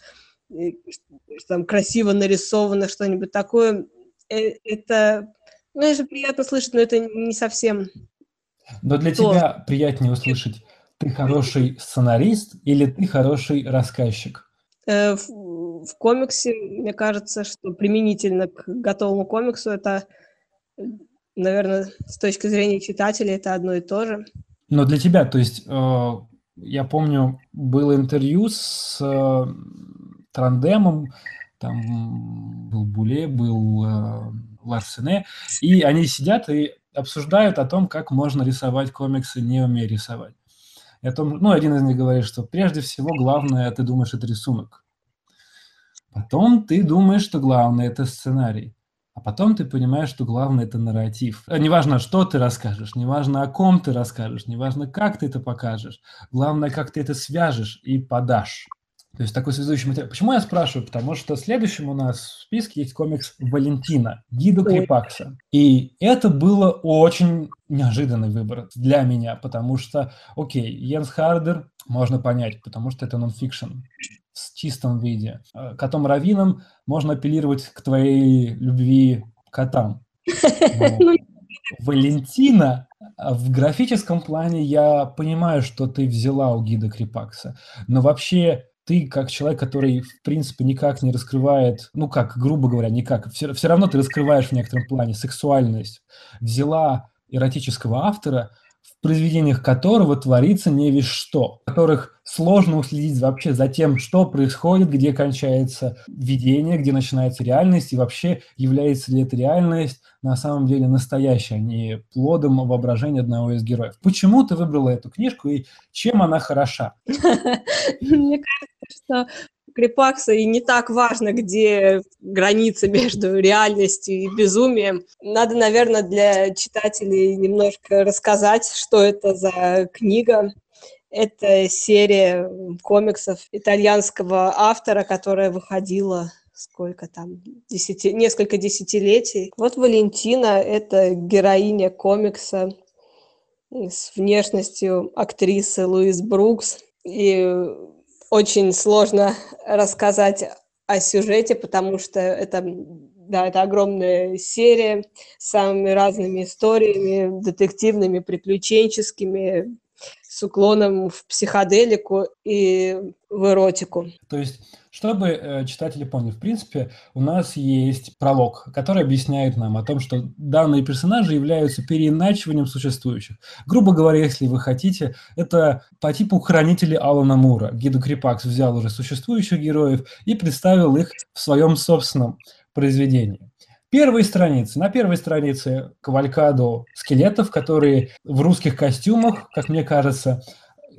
что там красиво нарисовано что-нибудь такое. Э, это, ну, это приятно слышать, но это не совсем Но для то. тебя приятнее услышать, ты хороший сценарист или ты хороший рассказчик? Э, в комиксе, мне кажется, что применительно к готовому комиксу это, наверное, с точки зрения читателя это одно и то же. Но для тебя, то есть, э, я помню, было интервью с э, Трандемом, там был Буле, был э, Ларсене, и они сидят и обсуждают о том, как можно рисовать комиксы, не умея рисовать. И о том, ну, один из них говорит, что прежде всего главное, ты думаешь, это рисунок. Потом ты думаешь, что главное – это сценарий. А потом ты понимаешь, что главное – это нарратив. А неважно, что ты расскажешь, неважно, о ком ты расскажешь, неважно, как ты это покажешь. Главное, как ты это свяжешь и подашь. То есть такой связующий материал. Почему я спрашиваю? Потому что следующим у нас в списке есть комикс Валентина, Гиду Крипакса. И это было очень неожиданный выбор для меня, потому что, окей, Йенс Хардер можно понять, потому что это нонфикшн в чистом виде. Э, котом Равином можно апеллировать к твоей любви к котам. Ну, Валентина, э, в графическом плане я понимаю, что ты взяла у гида Крипакса, но вообще ты как человек, который, в принципе, никак не раскрывает, ну как, грубо говоря, никак, все, все равно ты раскрываешь в некотором плане сексуальность, взяла эротического автора, в произведениях которого творится не весь что, в которых сложно уследить вообще за тем, что происходит, где кончается видение, где начинается реальность, и вообще является ли эта реальность на самом деле настоящей, а не плодом воображения одного из героев. Почему ты выбрала эту книжку и чем она хороша? Мне кажется, что Крипакса и не так важно, где граница между реальностью и безумием. Надо, наверное, для читателей немножко рассказать, что это за книга. Это серия комиксов итальянского автора, которая выходила сколько там, десяти, несколько десятилетий. Вот Валентина – это героиня комикса с внешностью актрисы Луис Брукс. И очень сложно рассказать о сюжете, потому что это, да, это огромная серия с самыми разными историями, детективными, приключенческими, с уклоном в психоделику и в эротику. То есть, чтобы э, читатели поняли, в принципе, у нас есть пролог, который объясняет нам о том, что данные персонажи являются переиначиванием существующих. Грубо говоря, если вы хотите, это по типу хранителей Алана Мура. Гиду Крипакс взял уже существующих героев и представил их в своем собственном произведении. Первые страницы. На первой странице кавалькаду скелетов, которые в русских костюмах, как мне кажется,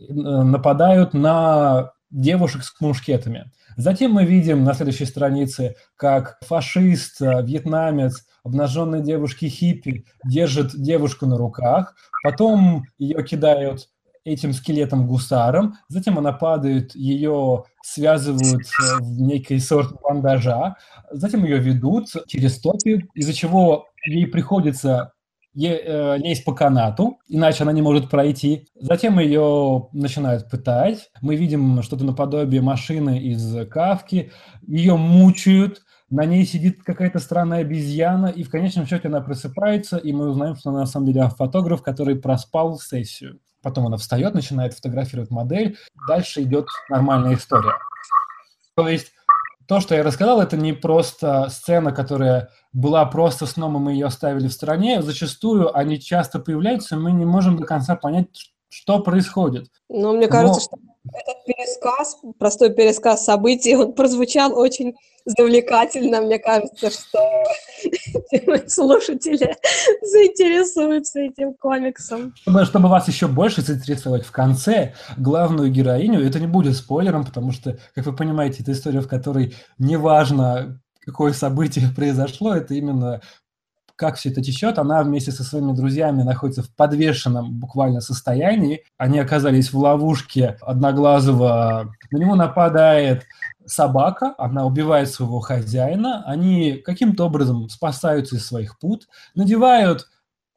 нападают на девушек с мушкетами. Затем мы видим на следующей странице, как фашист, э, вьетнамец, обнаженные девушки хиппи держит девушку на руках, потом ее кидают этим скелетом гусаром, затем она падает, ее связывают э, в некий сорт бандажа, затем ее ведут через топи, из-за чего ей приходится лезть по канату, иначе она не может пройти. Затем ее начинают пытать. Мы видим что-то наподобие машины из Кавки. Ее мучают, на ней сидит какая-то странная обезьяна, и в конечном счете она просыпается, и мы узнаем, что она на самом деле фотограф, который проспал сессию. Потом она встает, начинает фотографировать модель. Дальше идет нормальная история. То есть то, что я рассказал, это не просто сцена, которая была просто сном, и мы ее оставили в стороне. Зачастую они часто появляются, и мы не можем до конца понять, что происходит. Но мне кажется, Но... что этот пересказ, простой пересказ событий, он прозвучал очень завлекательно. Мне кажется, что слушатели заинтересуются этим комиксом. Чтобы, чтобы вас еще больше заинтересовать в конце, главную героиню, это не будет спойлером, потому что, как вы понимаете, это история, в которой неважно, какое событие произошло, это именно как все это течет, она вместе со своими друзьями находится в подвешенном буквально состоянии. Они оказались в ловушке одноглазого. На него нападает собака, она убивает своего хозяина. Они каким-то образом спасаются из своих пут, надевают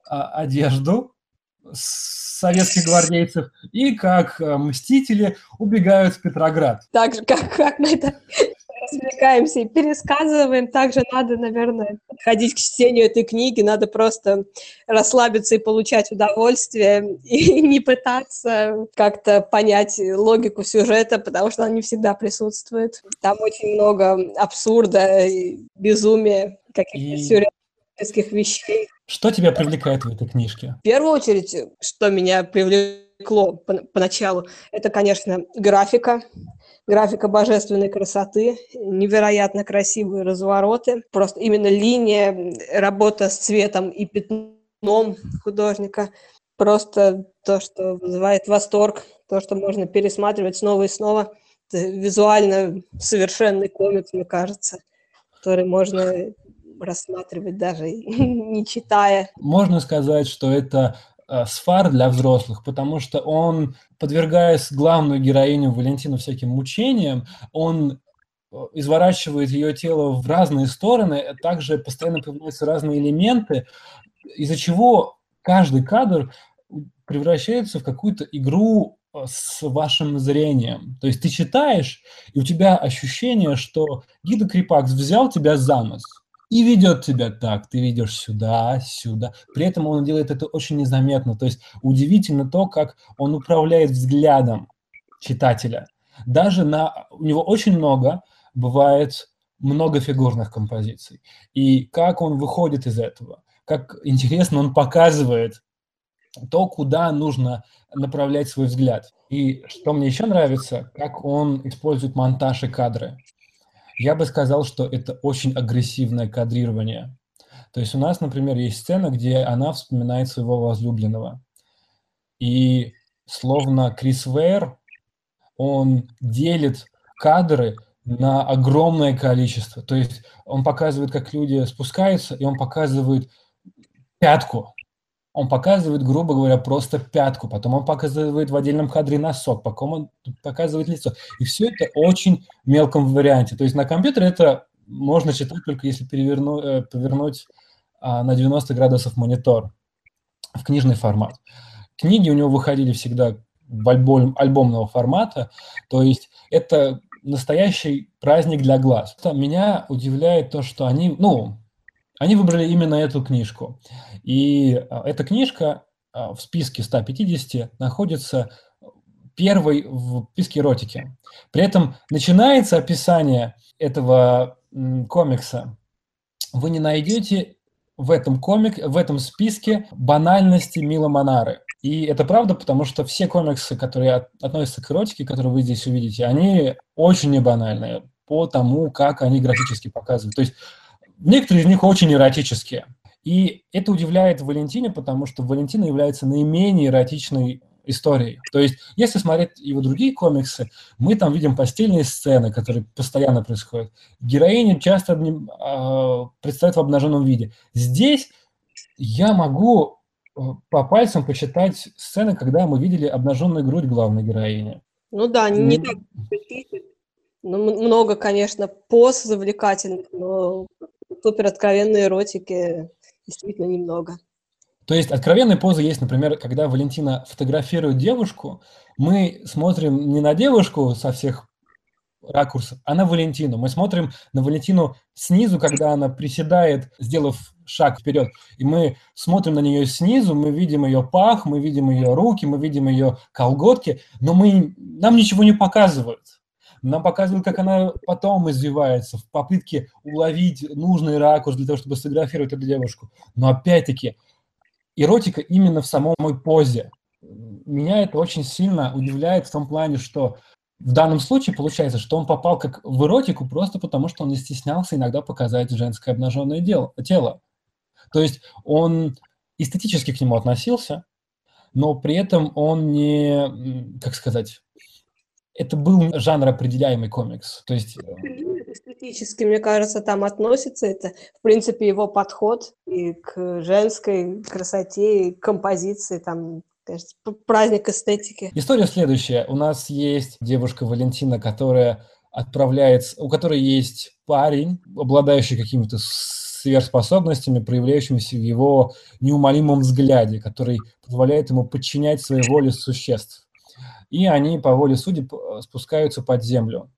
а, одежду советских гвардейцев и как а, мстители убегают в Петроград. Так же, как, как мы это развлекаемся и пересказываем. Также надо, наверное, подходить к чтению этой книги, надо просто расслабиться и получать удовольствие, и не пытаться как-то понять логику сюжета, потому что она не всегда присутствует. Там очень много абсурда, безумия, каких-то и... сюрреалистических вещей. Что тебя привлекает в этой книжке? В первую очередь, что меня привлекло поначалу, это, конечно, графика графика божественной красоты, невероятно красивые развороты, просто именно линия, работа с цветом и пятном художника, просто то, что вызывает восторг, то, что можно пересматривать снова и снова. Это визуально совершенный комикс, мне кажется, который можно рассматривать даже не читая. Можно сказать, что это сфар для взрослых, потому что он, подвергаясь главную героиню Валентину всяким мучениям, он э, изворачивает ее тело в разные стороны, а также постоянно появляются разные элементы, из-за чего каждый кадр превращается в какую-то игру э, с вашим зрением. То есть ты читаешь, и у тебя ощущение, что Гида Крипакс взял тебя за нос – и ведет тебя так, ты ведешь сюда, сюда. При этом он делает это очень незаметно. То есть удивительно то, как он управляет взглядом читателя. Даже на... У него очень много бывает много фигурных композиций. И как он выходит из этого, как интересно он показывает то, куда нужно направлять свой взгляд. И что мне еще нравится, как он использует монтаж и кадры. Я бы сказал, что это очень агрессивное кадрирование. То есть у нас, например, есть сцена, где она вспоминает своего возлюбленного. И словно Крис Вейр, он делит кадры на огромное количество. То есть он показывает, как люди спускаются, и он показывает пятку он показывает, грубо говоря, просто пятку, потом он показывает в отдельном кадре носок, потом он показывает лицо. И все это очень мелком варианте. То есть на компьютере это можно читать только если переверну, э, повернуть а, на 90 градусов монитор в книжный формат. Книги у него выходили всегда в альбом, альбомного формата, то есть это настоящий праздник для глаз. Меня удивляет то, что они, ну, они выбрали именно эту книжку. И а, эта книжка а, в списке 150 находится первой в списке эротики. При этом начинается описание этого комикса. Вы не найдете в этом комик, в этом списке банальности Мила Монары. И это правда, потому что все комиксы, которые относятся к эротике, которые вы здесь увидите, они очень небанальные по тому, как они графически показывают. То есть Некоторые из них очень эротические. И это удивляет Валентине, потому что Валентина является наименее эротичной историей. То есть, если смотреть его другие комиксы, мы там видим постельные сцены, которые постоянно происходят. Героини часто обним, э, предстают в обнаженном виде. Здесь я могу э, по пальцам посчитать сцены, когда мы видели обнаженную грудь главной героини. Ну да, не так ну, много, конечно, поз завлекательных, но супер откровенной эротики действительно немного. То есть откровенные позы есть, например, когда Валентина фотографирует девушку, мы смотрим не на девушку со всех ракурсов, а на Валентину. Мы смотрим на Валентину снизу, когда она приседает, сделав шаг вперед, и мы смотрим на нее снизу, мы видим ее пах, мы видим ее руки, мы видим ее колготки, но мы, нам ничего не показывают. Нам показывают, как она потом извивается в попытке уловить нужный ракурс для того, чтобы сфотографировать эту девушку. Но опять-таки, эротика именно в самой позе. Меня это очень сильно удивляет в том плане, что в данном случае получается, что он попал как в эротику просто потому, что он не стеснялся иногда показать женское обнаженное дело, тело. То есть он эстетически к нему относился, но при этом он не, как сказать, это был жанр определяемый комикс. То есть... Э, эстетически, мне кажется, там относится это, в принципе, его подход и к женской красоте, и к композиции, там, кажется, праздник эстетики. История следующая. У нас есть девушка Валентина, которая отправляется, у которой есть парень, обладающий какими-то сверхспособностями, проявляющимися в его неумолимом взгляде, который позволяет ему подчинять своей воле существ и они по воле судеб э, спускаются под землю.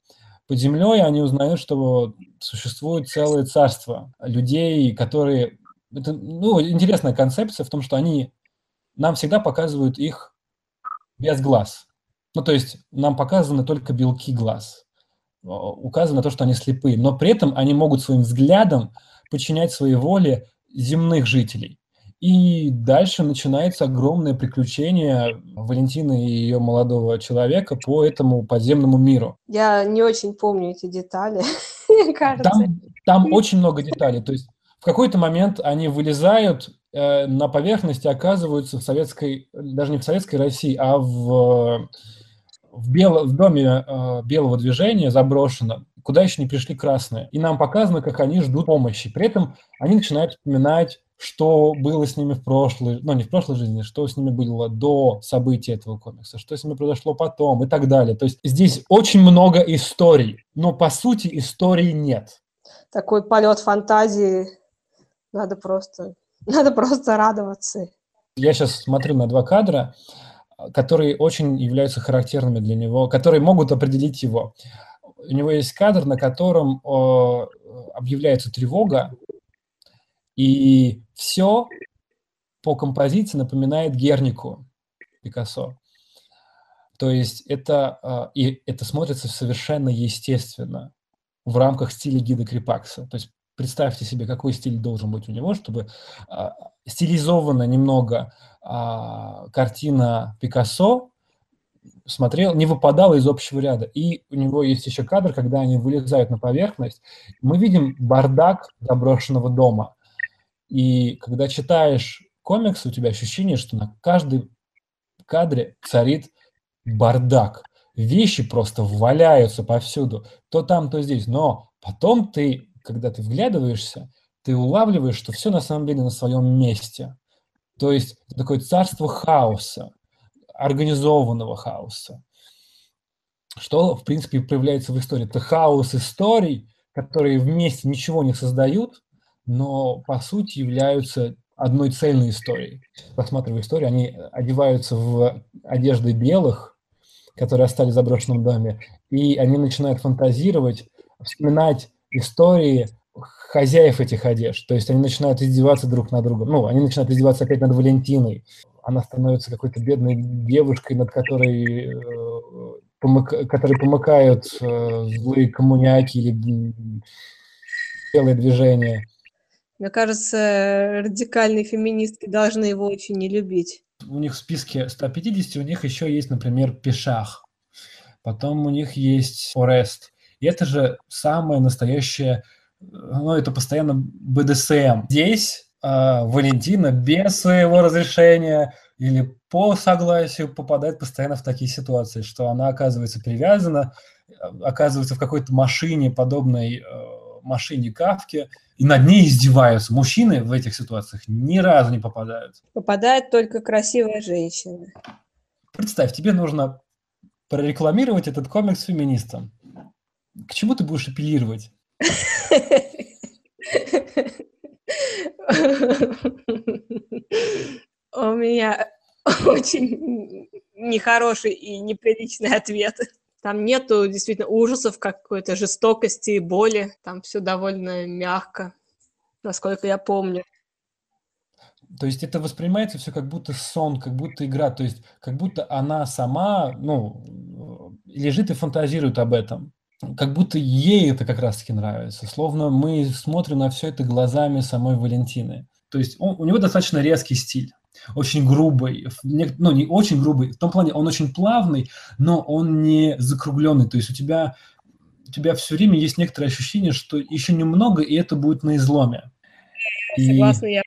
Под землей они узнают, что существует целое царство людей, которые... Это, ну, интересная концепция в том, что они нам всегда показывают их без глаз. Ну, то есть нам показаны только белки глаз. Указано то, что они слепые. Но при этом они могут своим взглядом подчинять своей воле земных жителей. И дальше начинается огромное приключение Валентины и ее молодого человека по этому подземному миру. Я не очень помню эти детали, кажется. Там, там очень много деталей. То есть в какой-то момент они вылезают э, на поверхность и оказываются в советской, даже не в советской России, а в, в, бело, в доме э, белого движения заброшенном, куда еще не пришли красные. И нам показано, как они ждут помощи. При этом они начинают вспоминать что было с ними в прошлой, ну не в прошлой жизни, что с ними было до событий этого комикса, что с ними произошло потом и так далее. То есть здесь очень много историй, но по сути истории нет. Такой полет фантазии, надо просто, надо просто радоваться. Я сейчас смотрю на два кадра, которые очень являются характерными для него, которые могут определить его. У него есть кадр, на котором объявляется тревога, и все по композиции напоминает Гернику Пикассо. То есть это, а, и это смотрится совершенно естественно в рамках стиля гида Крипакса. То есть представьте себе, какой стиль должен быть у него, чтобы а, стилизована немного а, картина Пикассо смотрел, не выпадала из общего ряда. И у него есть еще кадр, когда они вылезают на поверхность. Мы видим бардак заброшенного дома. И когда читаешь комикс, у тебя ощущение, что на каждой кадре царит бардак. Вещи просто валяются повсюду, то там, то здесь. Но потом ты, когда ты вглядываешься, ты улавливаешь, что все на самом деле на своем месте. То есть такое царство хаоса, организованного хаоса. Что, в принципе, проявляется в истории? Это хаос историй, которые вместе ничего не создают, но по сути являются одной цельной историей. Просматривая историю, они одеваются в одежды белых, которые остались в заброшенном доме, и они начинают фантазировать, вспоминать истории хозяев этих одежд. То есть они начинают издеваться друг над другом. Ну, они начинают издеваться опять над Валентиной. Она становится какой-то бедной девушкой, над которой, э, помыкают э, злые коммуняки или белые движения. Мне кажется, радикальные феминистки должны его очень не любить. У них в списке 150, у них еще есть, например, Пешах. Потом у них есть Форест. И это же самое настоящее, ну, это постоянно БДСМ. Здесь э, Валентина без своего разрешения или по согласию попадает постоянно в такие ситуации, что она оказывается привязана, оказывается в какой-то машине, подобной э, машине Кавки, и над ней издеваются. Мужчины в этих ситуациях ни разу не попадают. Попадает только красивая женщина. Представь, тебе нужно прорекламировать этот комикс феминистам. К чему ты будешь апеллировать? У меня очень нехороший и неприличный ответ. Там нету действительно ужасов, какой-то жестокости, боли. Там все довольно мягко, насколько я помню. То есть это воспринимается все как будто сон, как будто игра, то есть как будто она сама, ну, лежит и фантазирует об этом. Как будто ей это как раз-таки нравится. Словно мы смотрим на все это глазами самой Валентины. То есть он, у него достаточно резкий стиль очень грубый, ну не очень грубый, в том плане он очень плавный, но он не закругленный, то есть у тебя, у тебя все время есть некоторое ощущение, что еще немного, и это будет на изломе. Согласна, и... я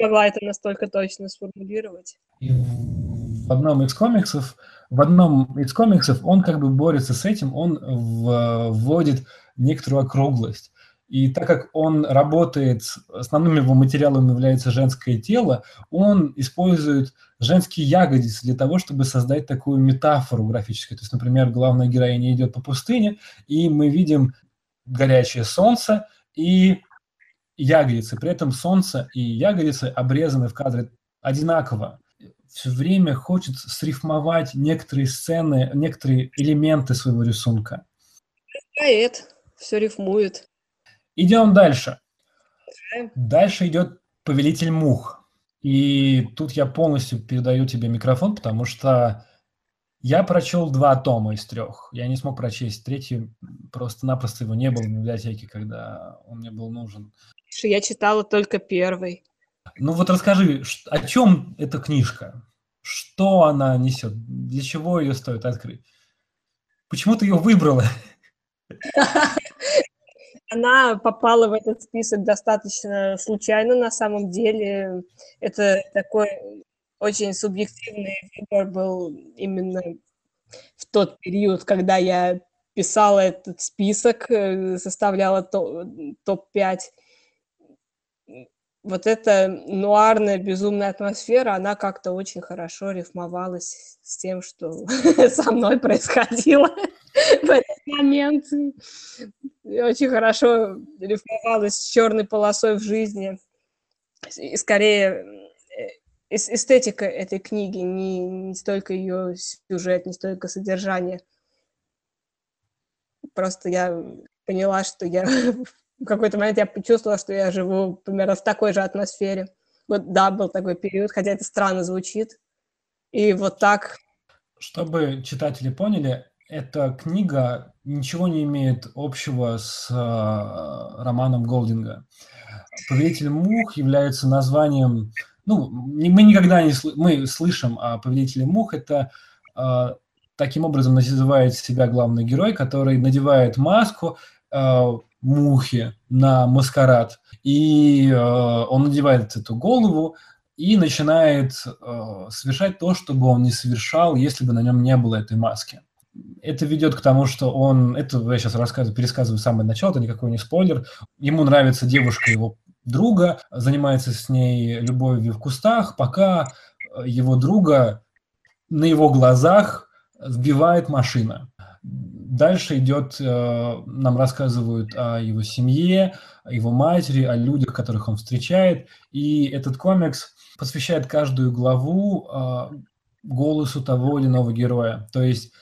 могла это настолько точно сформулировать. И в одном из комиксов, в одном из комиксов он как бы борется с этим, он вводит некоторую округлость. И так как он работает, основным его материалом является женское тело, он использует женские ягодицы для того, чтобы создать такую метафору графическую. То есть, например, главная героиня идет по пустыне, и мы видим горячее солнце и ягодицы. При этом солнце и ягодицы обрезаны в кадре одинаково. Все время хочет срифмовать некоторые сцены, некоторые элементы своего рисунка. Поэт, все рифмует. Идем дальше. Дальше идет повелитель мух. И тут я полностью передаю тебе микрофон, потому что я прочел два тома из трех. Я не смог прочесть третий, просто-напросто его не было в библиотеке, когда он мне был нужен. Я читала только первый. Ну вот расскажи, о чем эта книжка? Что она несет? Для чего ее стоит открыть? Почему ты ее выбрала? Она попала в этот список достаточно случайно на самом деле. Это такой очень субъективный выбор был именно в тот период, когда я писала этот список, э, составляла топ-5. Вот эта нуарная, безумная атмосфера, она как-то очень хорошо рифмовалась с тем, что со мной происходило в этот момент очень хорошо рифмовалась с черной полосой в жизни. И скорее э, эстетика этой книги, не, не столько ее сюжет, не столько содержание. Просто я поняла, что я в какой-то момент я почувствовала, что я живу примерно в такой же атмосфере. Вот да, был такой период, хотя это странно звучит. И вот так. Чтобы читатели поняли, эта книга ничего не имеет общего с э, романом Голдинга. «Повелитель мух» является названием... Ну, мы никогда не сл- мы слышим о «Повелителе мух». Это э, таким образом называет себя главный герой, который надевает маску э, мухи на маскарад. И э, он надевает эту голову и начинает э, совершать то, что бы он не совершал, если бы на нем не было этой маски это ведет к тому, что он, это я сейчас рассказываю, пересказываю самое начало, это никакой не спойлер, ему нравится девушка его друга, занимается с ней любовью в кустах, пока его друга на его глазах сбивает машина. Дальше идет, э, нам рассказывают о его семье, о его матери, о людях, которых он встречает. И этот комикс посвящает каждую главу э, голосу того или иного героя. То есть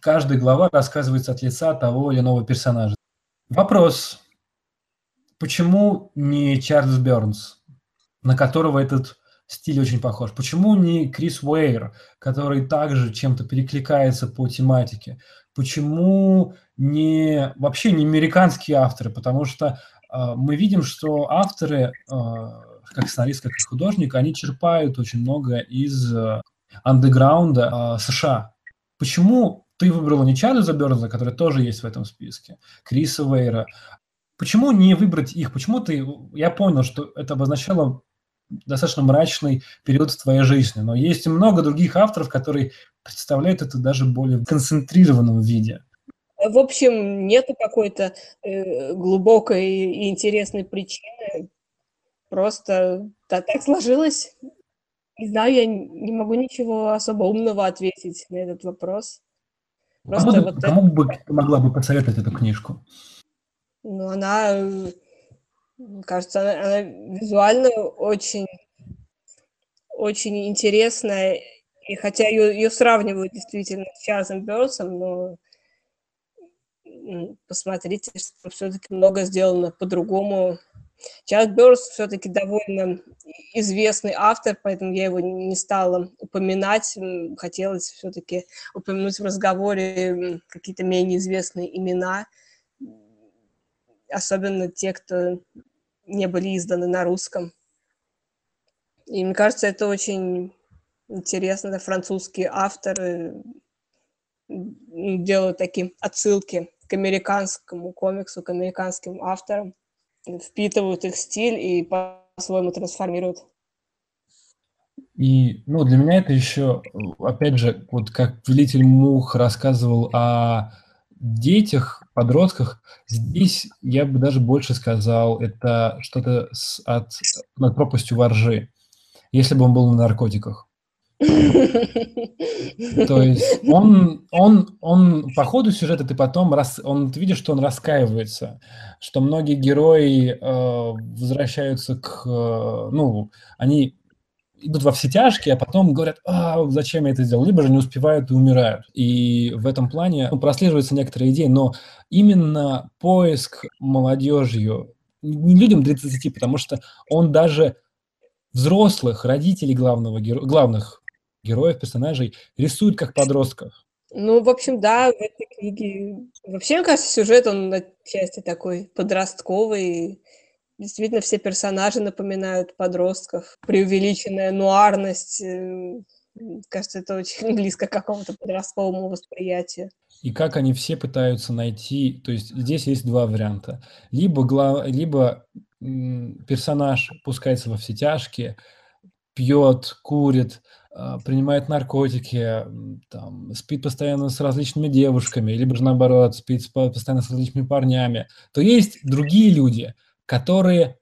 каждая глава рассказывается от лица того или иного персонажа. Вопрос. Почему не Чарльз Бернс, на которого этот стиль очень похож? Почему не Крис Уэйр, который также чем-то перекликается по тематике? Почему не вообще не американские авторы? Потому что э, мы видим, что авторы, э, как сценарист, как художник, они черпают очень много из э, андеграунда э, США. Почему ты выбрала не Чарльза Бернса, который тоже есть в этом списке, Криса Вейра. Почему не выбрать их? Почему ты... Я понял, что это обозначало достаточно мрачный период в твоей жизни. Но есть много других авторов, которые представляют это даже более концентрированном виде. В общем, нету какой-то э, глубокой и интересной причины. Просто да, так сложилось. Не знаю, я не могу ничего особо умного ответить на этот вопрос. Просто кому, вот кому это... бы ты могла бы посоветовать эту книжку? Ну, она, кажется, она, она визуально очень, очень интересная. И хотя ее, ее сравнивают действительно с Чарльзом Бёрсом, но посмотрите, что все-таки много сделано по-другому. Чарльз Бёрс все-таки довольно известный автор, поэтому я его не стала упоминать. Хотелось все-таки упомянуть в разговоре какие-то менее известные имена, особенно те, кто не были изданы на русском. И мне кажется, это очень интересно. Французские авторы делают такие отсылки к американскому комиксу, к американским авторам, впитывают их стиль и по-своему трансформируют. И, ну, для меня это еще, опять же, вот как Велитель Мух рассказывал о детях, подростках, здесь я бы даже больше сказал, это что-то от, над пропастью воржи, если бы он был на наркотиках. То есть он, он, он по ходу сюжета ты потом рас, он ты видишь, что он раскаивается, что многие герои э, возвращаются к, э, ну, они идут во все тяжкие, а потом говорят, а, зачем я это сделал, либо же не успевают и умирают. И в этом плане ну, прослеживаются некоторые идеи, но именно поиск молодежью, не людям 30, потому что он даже взрослых, родителей главного, главных героев, персонажей рисуют как подростков. Ну, в общем, да, в этой книге... Вообще, мне кажется, сюжет, он отчасти такой подростковый. Действительно, все персонажи напоминают подростков. Преувеличенная нуарность. Э, кажется, это очень близко к какому-то подростковому восприятию. И как они все пытаются найти... То есть здесь есть два варианта. Либо, глав... Либо персонаж пускается во все тяжкие, пьет, курит, принимает наркотики, там, спит постоянно с различными девушками, либо же наоборот, спит постоянно с различными парнями, то есть другие люди, которые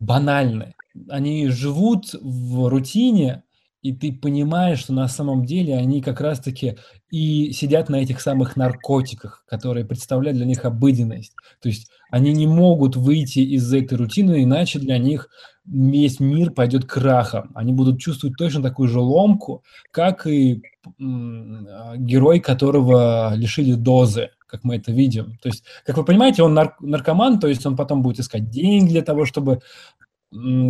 банальны. Они живут в рутине, и ты понимаешь, что на самом деле они как раз-таки и сидят на этих самых наркотиках, которые представляют для них обыденность. То есть они не могут выйти из этой рутины, иначе для них весь мир пойдет крахом. Они будут чувствовать точно такую же ломку, как и герой, которого лишили дозы, как мы это видим. То есть, как вы понимаете, он нар- наркоман, то есть он потом будет искать деньги для того, чтобы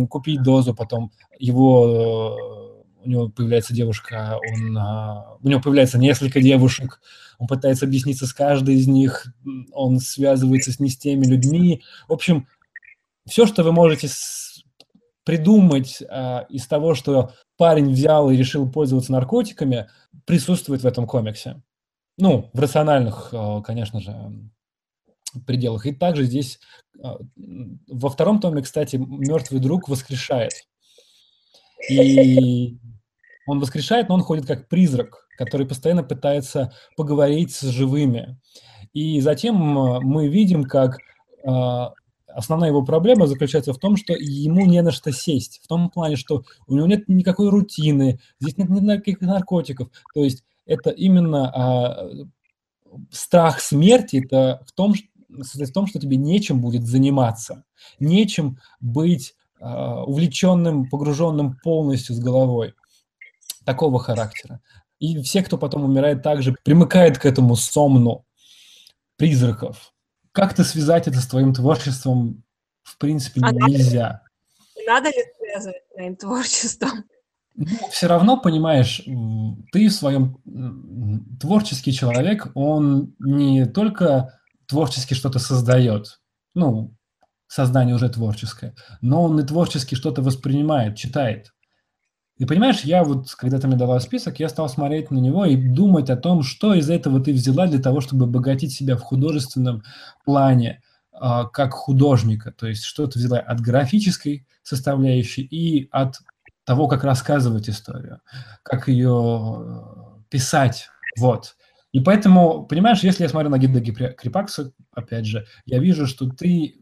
купить дозу, потом его у него появляется девушка, он, а, у него появляется несколько девушек, он пытается объясниться с каждой из них, он связывается с не с теми людьми. В общем, все, что вы можете придумать а, из того, что парень взял и решил пользоваться наркотиками, присутствует в этом комиксе. Ну, в рациональных, а, конечно же, пределах. И также здесь а, во втором томе, кстати, мертвый друг воскрешает. И он воскрешает, но он ходит как призрак, который постоянно пытается поговорить с живыми. И затем мы видим, как основная его проблема заключается в том, что ему не на что сесть. В том плане, что у него нет никакой рутины, здесь нет никаких наркотиков. То есть это именно а, страх смерти, это в том, в том, что тебе нечем будет заниматься, нечем быть а, увлеченным, погруженным полностью с головой такого характера. И все, кто потом умирает, также примыкает к этому сомну призраков. Как-то связать это с твоим творчеством, в принципе, а нельзя. Надо ли связывать с твоим творчеством? Ну, все равно, понимаешь, ты в своем творческий человек, он не только творчески что-то создает, ну, создание уже творческое, но он и творчески что-то воспринимает, читает. И понимаешь, я вот, когда ты мне давал список, я стал смотреть на него и думать о том, что из этого ты взяла для того, чтобы обогатить себя в художественном плане. а, как художника, то есть что-то взяла от графической составляющей и от того, как рассказывать историю, как ее э, писать, вот. И поэтому, понимаешь, если я смотрю на Гида Крипакса, опять же, я вижу, что ты,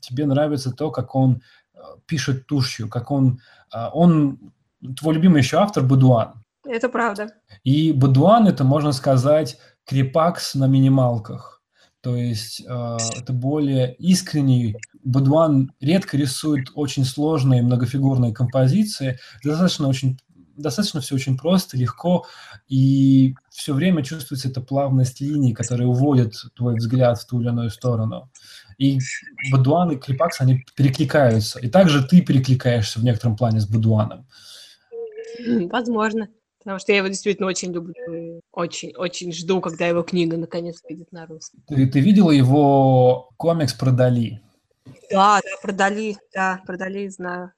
тебе нравится то, как он э, пишет тушью, как он, э, он, твой любимый еще автор Бадуан. Это правда. И Бадуан это, можно сказать, Крипакс на минималках. То есть э, это более искренний. Бадуан редко рисует очень сложные многофигурные композиции. Достаточно очень достаточно все очень просто, легко, и все время чувствуется эта плавность линий, которые уводят твой взгляд в ту или иную сторону. И Бадуан и Крипакс, они перекликаются. И также ты перекликаешься в некотором плане с Бадуаном. Возможно. Потому что я его действительно очень люблю. Очень-очень жду, когда его книга наконец выйдет на русском. Ты, ты видела его комикс про Дали? Да, да, про Дали, да, про Дали знаю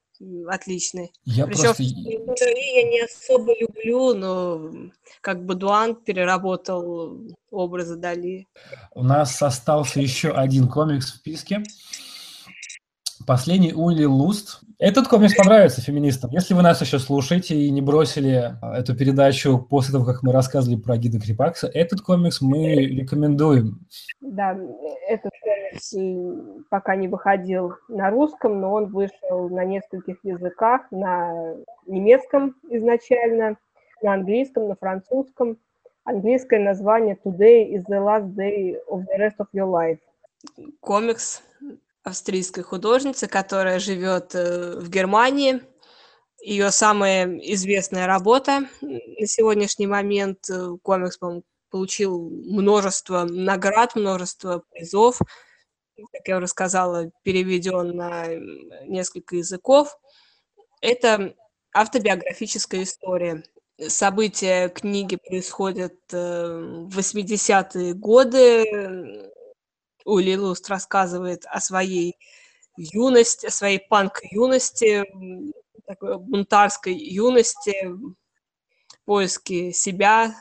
отличный. Я Причем просто... я не особо люблю, но как бы Дуан переработал образы Дали. У нас остался еще один комикс в списке. Последний Ули Луст. Этот комикс понравится феминистам. Если вы нас еще слушаете и не бросили а, эту передачу после того, как мы рассказывали про гида Крипакса, этот комикс мы рекомендуем. Да, этот комикс э, пока не выходил на русском, но он вышел на нескольких языках, на немецком изначально, на английском, на французском. Английское название Today is the last day of the rest of your life. Комикс австрийской художницы, которая живет э, в Германии. Ее самая известная работа на сегодняшний момент, э, комикс, по получил множество наград, множество призов. Как я уже сказала, переведен на несколько языков. Это автобиографическая история. События книги происходят э, в 80-е годы Ули Луст рассказывает о своей юности, о своей панк-юности, такой бунтарской юности, поиске себя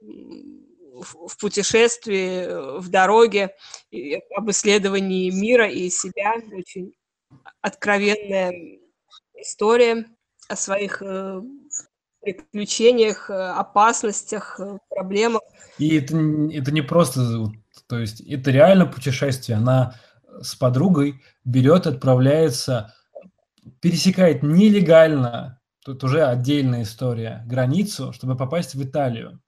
в путешествии, в дороге, об исследовании мира и себя. Очень откровенная история о своих э, приключениях, опасностях, проблемах. И это, это не просто то есть это реально путешествие. Она с подругой берет, отправляется, пересекает нелегально, тут уже отдельная история, границу, чтобы попасть в Италию.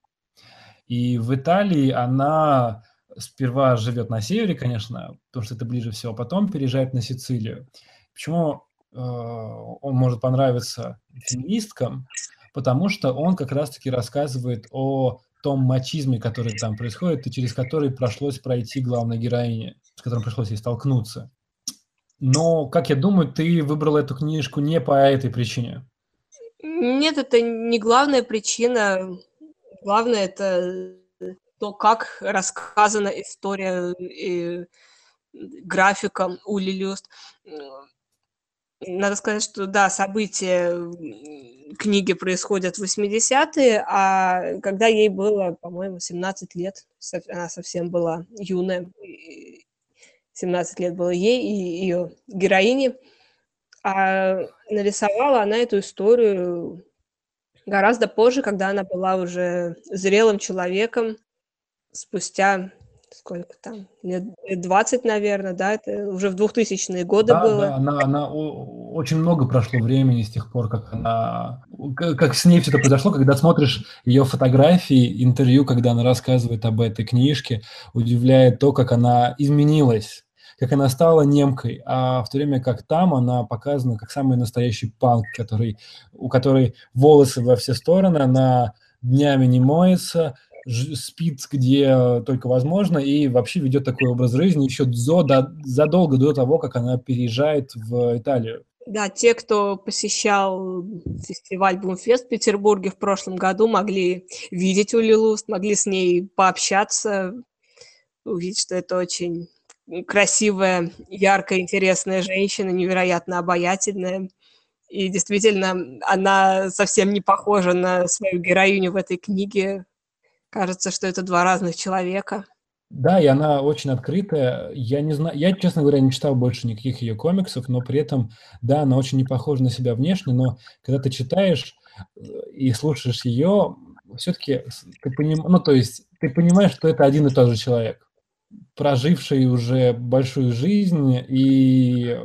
И в Италии она сперва живет на севере, конечно, потому что это ближе всего, потом переезжает на Сицилию. Почему э, он может понравиться феминисткам? Потому что он как раз-таки рассказывает о том мачизме, который там происходит, и через который пришлось пройти главной героине, с которым пришлось ей столкнуться. Но, как я думаю, ты выбрал эту книжку не по этой причине. Нет, это не главная причина. Главное это то, как рассказана история и графика у Лилюст. Надо сказать, что да, события книги происходят в 80-е, а когда ей было, по-моему, 17 лет, она совсем была юная, 17 лет было ей и ее героине, а нарисовала она эту историю гораздо позже, когда она была уже зрелым человеком, спустя сколько там, лет 20, наверное, да, это уже в 2000-е годы да, было. Да, она, она очень много прошло времени с тех пор, как она, как с ней все это произошло, когда смотришь ее фотографии, интервью, когда она рассказывает об этой книжке, удивляет то, как она изменилась как она стала немкой, а в то время как там она показана как самый настоящий панк, который, у которой волосы во все стороны, она днями не моется, спит где только возможно и вообще ведет такой образ жизни еще за, до, задолго до того, как она переезжает в Италию. Да, те, кто посещал фестиваль Бумфест в Петербурге в прошлом году, могли видеть Ули Луст, могли с ней пообщаться, увидеть, что это очень красивая, яркая, интересная женщина, невероятно обаятельная. И действительно, она совсем не похожа на свою героиню в этой книге. Кажется, что это два разных человека. Да, и она очень открытая. Я не знаю, я, честно говоря, не читал больше никаких ее комиксов, но при этом, да, она очень не похожа на себя внешне, но когда ты читаешь э, и слушаешь ее, все-таки ты поним... ну, то есть ты понимаешь, что это один и тот же человек, проживший уже большую жизнь и, э,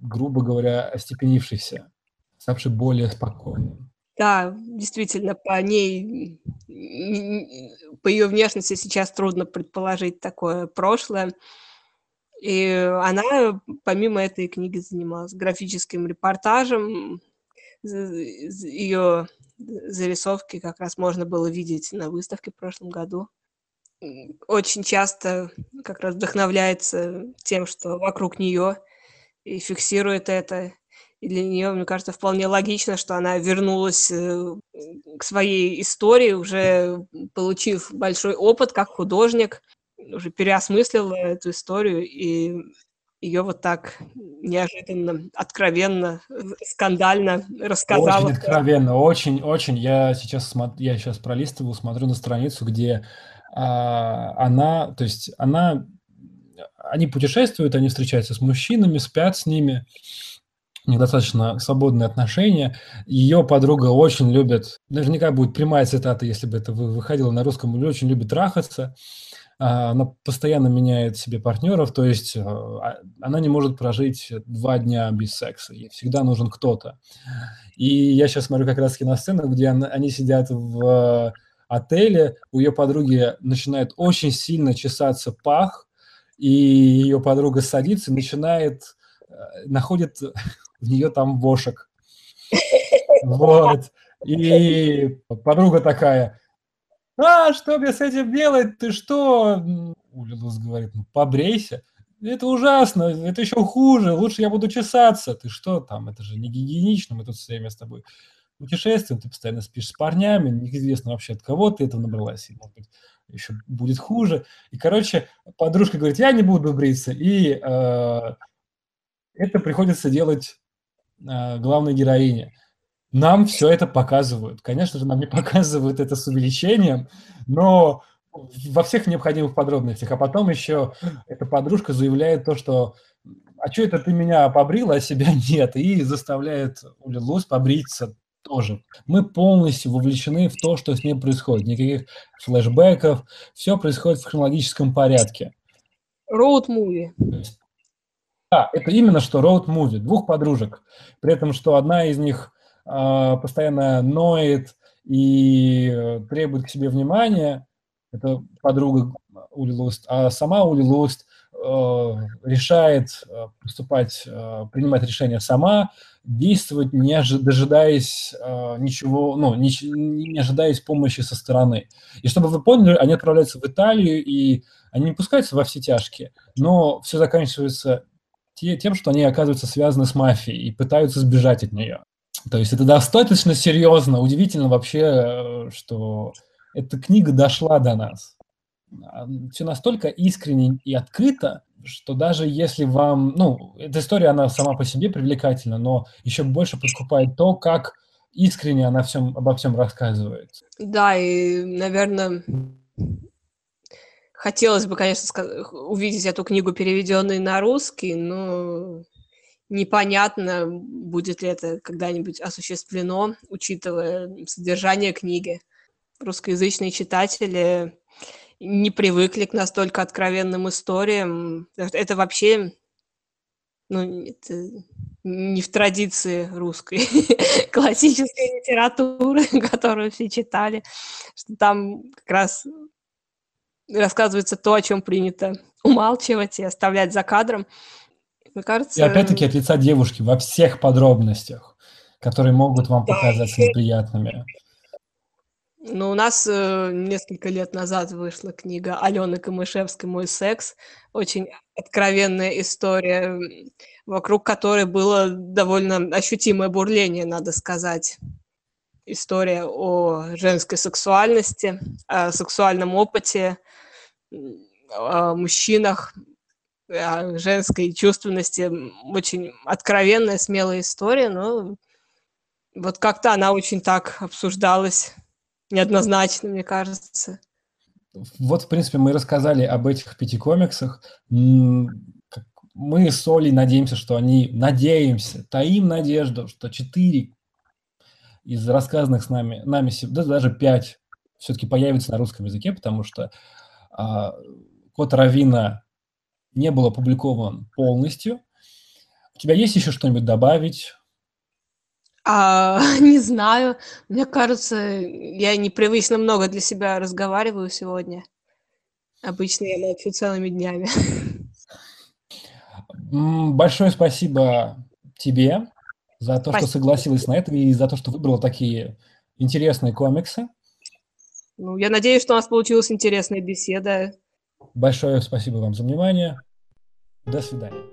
грубо говоря, остепенившийся, ставший более спокойным. Да, действительно, по ней, по ее внешности сейчас трудно предположить такое прошлое. И она, помимо этой книги, занималась графическим репортажем. Ее зарисовки как раз можно было видеть на выставке в прошлом году. Очень часто как раз вдохновляется тем, что вокруг нее, и фиксирует это. И для нее, мне кажется, вполне логично, что она вернулась э, к своей истории, уже получив большой опыт как художник, уже переосмыслила эту историю и ее вот так неожиданно, откровенно, скандально рассказала. Очень откровенно, очень, очень. Я сейчас, я сейчас пролистываю, смотрю на страницу, где а, она, то есть она, они путешествуют, они встречаются с мужчинами, спят с ними, у них достаточно свободные отношения. Ее подруга очень любит, наверняка будет прямая цитата, если бы это выходило на русском, очень любит трахаться. А, она постоянно меняет себе партнеров, то есть э, а, она не может прожить два дня без секса, ей всегда нужен кто-то. И я сейчас смотрю как раз на сцену, где они сидят в отеле, у ее подруги начинает очень сильно чесаться пах, и ее подруга садится начинает, э, находит в нее там вошек. Вот. И подруга такая, а, что мне с этим делать? Ты что? Улилус говорит, ну побрейся. Это ужасно, это еще хуже, лучше я буду чесаться. Ты что там, это же не гигиенично, мы тут все время с тобой путешествуем, ты постоянно спишь с парнями, неизвестно вообще от кого ты этого набралась, и, может быть, еще будет хуже. И, короче, подружка говорит, я не буду бриться, и э, это приходится делать э, главной героине. Нам все это показывают. Конечно же, нам не показывают это с увеличением, но во всех необходимых подробностях. А потом еще эта подружка заявляет то, что а что это ты меня побрила, а себя нет, и заставляет Лилус побриться тоже. Мы полностью вовлечены в то, что с ней происходит. Никаких флешбеков, все происходит в хронологическом порядке. Роуд-муви. Да, это именно что роуд-муви, двух подружек. При этом, что одна из них э, постоянно ноет и э, требует к себе внимания, это подруга Ули Луст, а сама Ули Луст э, решает э, поступать, э, принимать решения сама, действовать, не дожидаясь э, ничего, ну, не, не ожидаясь помощи со стороны. И чтобы вы поняли, они отправляются в Италию, и они не пускаются во все тяжкие, но все заканчивается тем, что они оказываются связаны с мафией и пытаются сбежать от нее. То есть это достаточно серьезно. Удивительно вообще, э, что эта книга дошла до нас. Все настолько искренне и открыто, что даже если вам... Ну, эта история, она сама по себе привлекательна, но еще больше подкупает то, как искренне она всем, обо всем рассказывает. Да, и, наверное, хотелось бы, конечно, увидеть эту книгу, переведенной на русский, но непонятно, будет ли это когда-нибудь осуществлено, учитывая содержание книги. Русскоязычные читатели не привыкли к настолько откровенным историям. Это вообще ну, это не в традиции русской классической литературы, которую все читали, что там как раз рассказывается то, о чем принято умалчивать и оставлять за кадром. Мне кажется... И опять-таки от лица девушки во всех подробностях, которые могут вам показаться неприятными. Ну, у нас э, несколько лет назад вышла книга Алены Камышевской «Мой секс». Очень откровенная история, вокруг которой было довольно ощутимое бурление, надо сказать. История о женской сексуальности, о сексуальном опыте, мужчинах, женской чувственности. Очень откровенная, смелая история, но вот как-то она очень так обсуждалась неоднозначно, мне кажется. вот, в принципе, мы рассказали об этих пяти комиксах. Мы с Олей надеемся, что они, надеемся, таим надежду, что четыре из рассказанных с нами, нами да, даже пять все-таки появится на русском языке, потому что Код Равина не был опубликован полностью. У тебя есть еще что-нибудь добавить? А, не знаю. Мне кажется, я непривычно много для себя разговариваю сегодня. Обычно я молчу целыми днями. Большое спасибо тебе за то, спасибо. что согласилась на это и за то, что выбрала такие интересные комиксы. Ну, я надеюсь, что у нас получилась интересная беседа. Большое спасибо вам за внимание. До свидания.